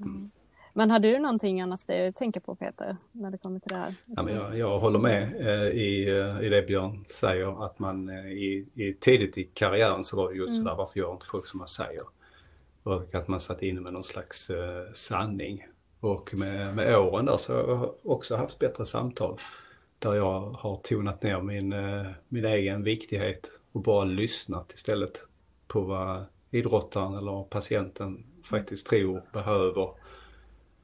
Mm. Men har du någonting annars det att tänka på Peter, när det kommer till det här? Ja, men jag, jag håller med eh, i, eh, i det Björn säger, att man eh, i, i, tidigt i karriären så var det just mm. sådär, varför gör inte folk som man säger? Och att man satt inne med någon slags eh, sanning. Och med, med åren där så har jag också haft bättre samtal. Där jag har tonat ner min, eh, min egen viktighet och bara lyssnat istället på vad idrottaren eller patienten faktiskt tror behöver eh,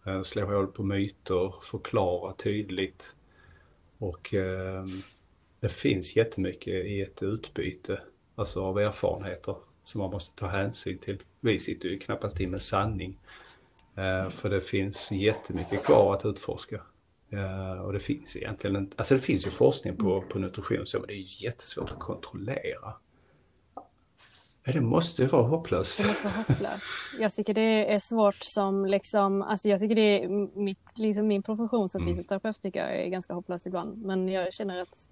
Eh, slå hål på myter, förklara tydligt. Och eh, det finns jättemycket i ett utbyte, alltså av erfarenheter som man måste ta hänsyn till. Vi sitter ju knappast i med sanning. Eh, för det finns jättemycket kvar att utforska. Eh, och det finns egentligen inte, alltså det finns ju forskning på, på nutrition så men det är jättesvårt att kontrollera. Det måste vara hopplöst. Det måste vara hopplöst. Jag tycker det är svårt som liksom, alltså jag tycker det är mitt, liksom min profession som mm. fysioterapeut tycker jag är ganska hopplös ibland. Men jag känner att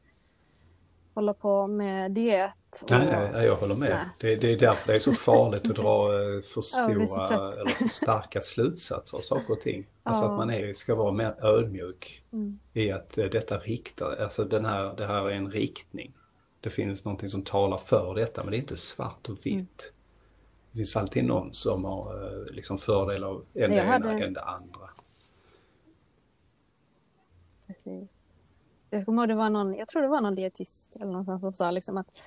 hålla på med diet. Och... Nej, nej, jag håller med. Det, det, är därför det är så farligt att dra eh, för stora eller för starka slutsatser av saker och ting. Alltså ja. att man är, ska vara mer ödmjuk mm. i att eh, detta riktar, alltså den här, det här är en riktning. Det finns någonting som talar för detta men det är inte svart och vitt. Mm. Det finns alltid någon som har eh, liksom fördelar av en det ena hade... än det andra. Precis. Jag kommer ihåg det var någon, jag tror det var någon dietist eller någonstans som sa liksom att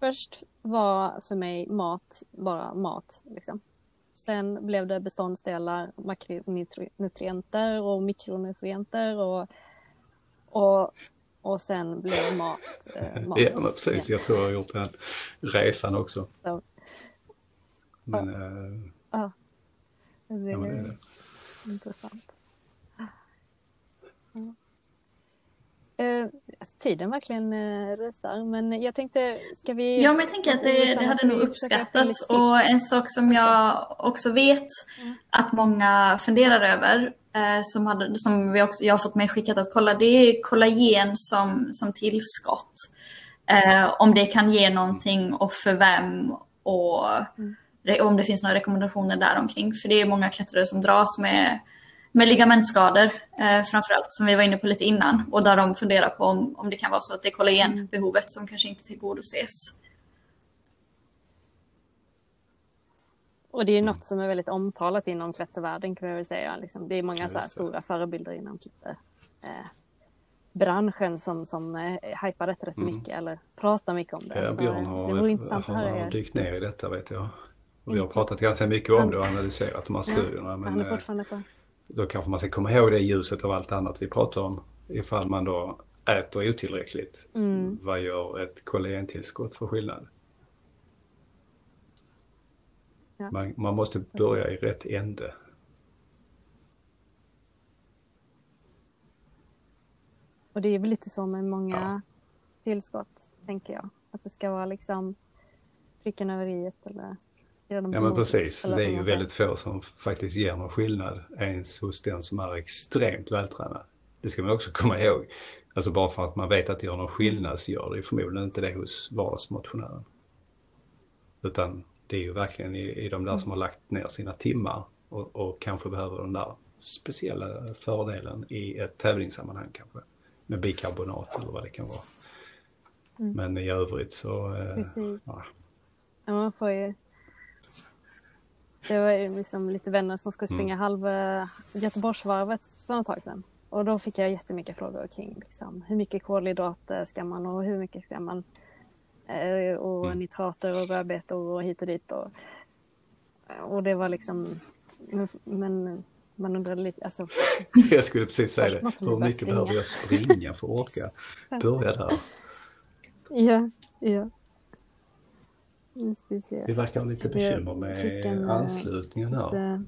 först var för mig mat bara mat. Liksom. Sen blev det beståndsdelar, makronutrienter och mikronutrienter och, och, och sen blev mat eh, mat. (laughs) Ja, men precis. Jag tror jag har gjort den resan också. Så. Men, ja. Äh, ja. Det, ja, det är det. intressant. Ja. Eh, alltså, tiden verkligen eh, rusar, men jag tänkte, ska vi... Ja, men jag tänker att det, det hade nog uppskattats och en sak som jag också vet mm. att många funderar över, som, hade, som vi också, jag har fått mig skickat att kolla, det är kollagen som, som tillskott. Eh, om det kan ge någonting och för vem och mm. om det finns några rekommendationer däromkring. För det är många klättrare som dras med med ligamentskador eh, framförallt som vi var inne på lite innan och där de funderar på om, om det kan vara så att det är kollagenbehovet som kanske inte tillgodoses. Och det är något som är väldigt omtalat inom klättervärlden kan jag väl säga. Liksom, det är många så stora förebilder inom klätterbranschen eh, som, som eh, hypar detta rätt mm. mycket eller pratar mycket om det. Ja, Björn har, det vore intressant har, har dykt ner i detta vet jag. Och vi har pratat ganska mycket om det och analyserat de här studierna. Men, han är på då kanske man ska komma ihåg det i ljuset av allt annat vi pratar om. Ifall man då äter otillräckligt. Mm. Vad gör ett kollagentillskott för skillnad? Ja. Man, man, måste börja i rätt ände. Och det är väl lite så med många ja. tillskott, tänker jag. Att det ska vara liksom pricken över i eller Ja men precis, det är ju väldigt få som faktiskt ger någon skillnad ens hos den som är extremt vältränad. Det ska man också komma ihåg. Alltså bara för att man vet att det gör någon skillnad så gör det ju förmodligen inte det hos vardagsmotionären. Utan det är ju verkligen i, i de där som har lagt ner sina timmar och, och kanske behöver den där speciella fördelen i ett tävlingssammanhang kanske. Med bikarbonat eller vad det kan vara. Mm. Men i övrigt så... Eh, Precis. Ja. ja. man får ju det var liksom lite vänner som skulle springa mm. halva Göteborgsvarvet för ett tag sedan. Och då fick jag jättemycket frågor kring liksom, hur mycket kolhydrater ska man och hur mycket ska man och mm. nitrater och rödbetor och hit och dit. Och, och det var liksom, men man undrade lite, alltså. (laughs) Jag skulle precis säga det, hur mycket springa. behöver jag springa för att orka (laughs) börja där? Ja, ja. Vi verkar ha lite bekymmer med en, eh, anslutningen här.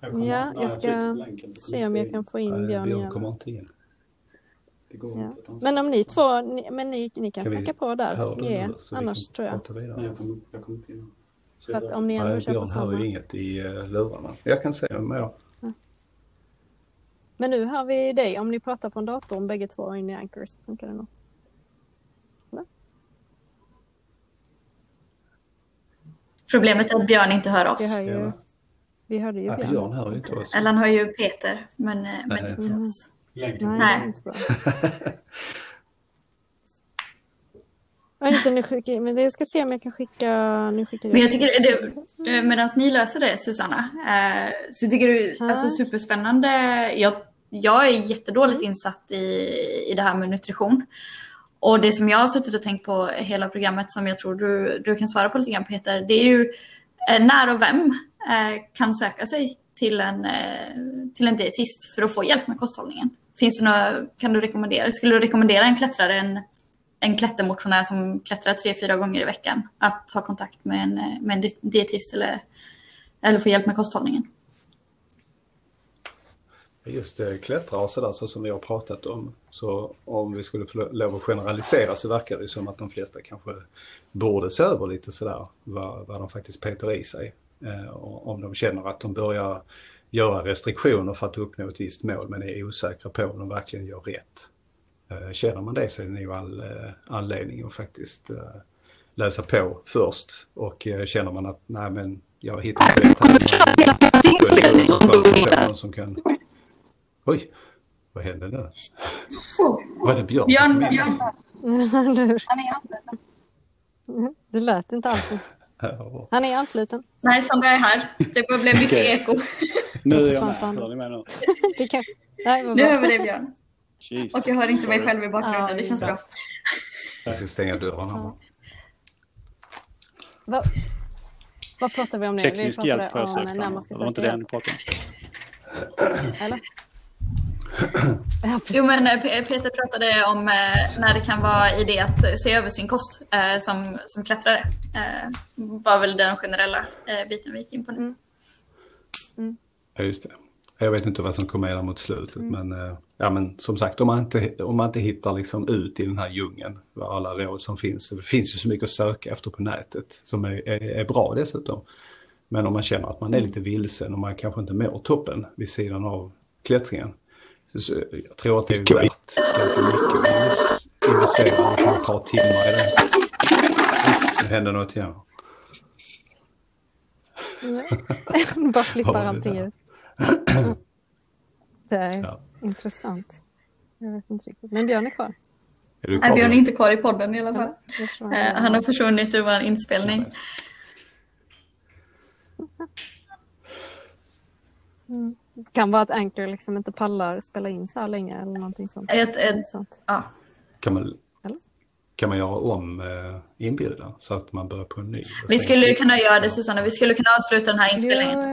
Ja, jag ska se om jag kan få in Björn igen. Björn kommer inte in. Ja. Men om ni två, ni, men ni, ni kan snacka på där. Ja, annars tror jag. Nej, jag kommer, jag kommer inte in. För att om ni ändå kör på samma. Björn hör inget i uh, lurarna. Jag kan se om jag... Men nu hör vi dig. Om ni pratar på en dator om bägge två in i Anchors funkar det nog. Problemet är att Björn inte hör oss. Vi, hör ju, vi hörde ju ja, Björn. Björn hör inte oss. Eller han hör ju Peter, men, eh, men inte mm. oss. Nej, Nej. inte bra. (laughs) Men, skicka, men jag ska se om jag kan skicka... Nu skickar men jag tycker det, medan ni löser det Susanna, eh, så tycker du alltså superspännande. Jag, jag är jättedåligt mm. insatt i, i det här med nutrition. Och det som jag har suttit och tänkt på hela programmet som jag tror du, du kan svara på lite grann Peter, det är ju eh, när och vem eh, kan söka sig till en, eh, till en dietist för att få hjälp med kosthållningen. Finns det några, kan du rekommendera, skulle du rekommendera en klättrare, en, en klättermotionär som klättrar tre, fyra gånger i veckan att ta kontakt med en, med en dietist eller, eller få hjälp med kosthållningen? Just eh, klättra och sådär så som vi har pratat om. Så om vi skulle få lov att generalisera så verkar det som att de flesta kanske borde se över lite sådär vad, vad de faktiskt petar i sig. Eh, om de känner att de börjar göra restriktioner för att uppnå ett visst mål men är osäkra på om de verkligen gör rätt. Eh, känner man det så är det nog all eh, anledning att faktiskt eh, läsa på först och känner man att nej men jag hittar inte rätt här. Någon som kan Oj, vad hände nu? (laughs) Var det Björn? Björn, Björn. Han är ansluten. Det lät inte alls (laughs) Han är ansluten. Nej, Sandra är här. Det blev mycket okay. eko. Nu är jag med. Hör ni mig nu? det kan... Nej, nu vi dig Björn. Jesus, och jag hör inte mig själv i bakgrunden. Ja, det känns bra. Jag ska stänga dörrarna. Ja. Va, vad pratar vi om nu? Teknisk hjälp på jag sökt. Det var inte det ni pratade om. Eller? (clears throat) Jo men eh, Peter pratade om eh, när det kan vara idé att se över sin kost eh, som, som klättrare. var väl den generella biten vi gick in på nu. Mm. Mm. Ja just det. Jag vet inte vad som kommer med mot slutet mm. men, ja, men som sagt om man inte, om man inte hittar liksom ut i den här djungeln vad alla råd som finns. Det finns ju så mycket att söka efter på nätet som är, är, är bra dessutom. Men om man känner att man är mm. lite vilsen och man kanske inte mår toppen vid sidan av klättringen så jag tror att det är värt ganska mycket att investera ett par timmar i det. Det händer något ja. (laughs) Bara flippar allting ut. (clears throat) Det är ja. intressant. Jag vet inte riktigt. Men Björn är kvar. Är Nej, Björn är inte kvar i podden i alla fall. Ja, eh, han har försvunnit ur vår inspelning. Mm kan vara att Anchor liksom inte pallar spela in så här länge eller någonting sånt. Ett, ett, sånt. Ja. Kan, man, kan man göra om eh, inbjudan så att man börjar på en ny? Vi skulle kunna göra det Susanna, vi skulle kunna avsluta den här inspelningen. Ja.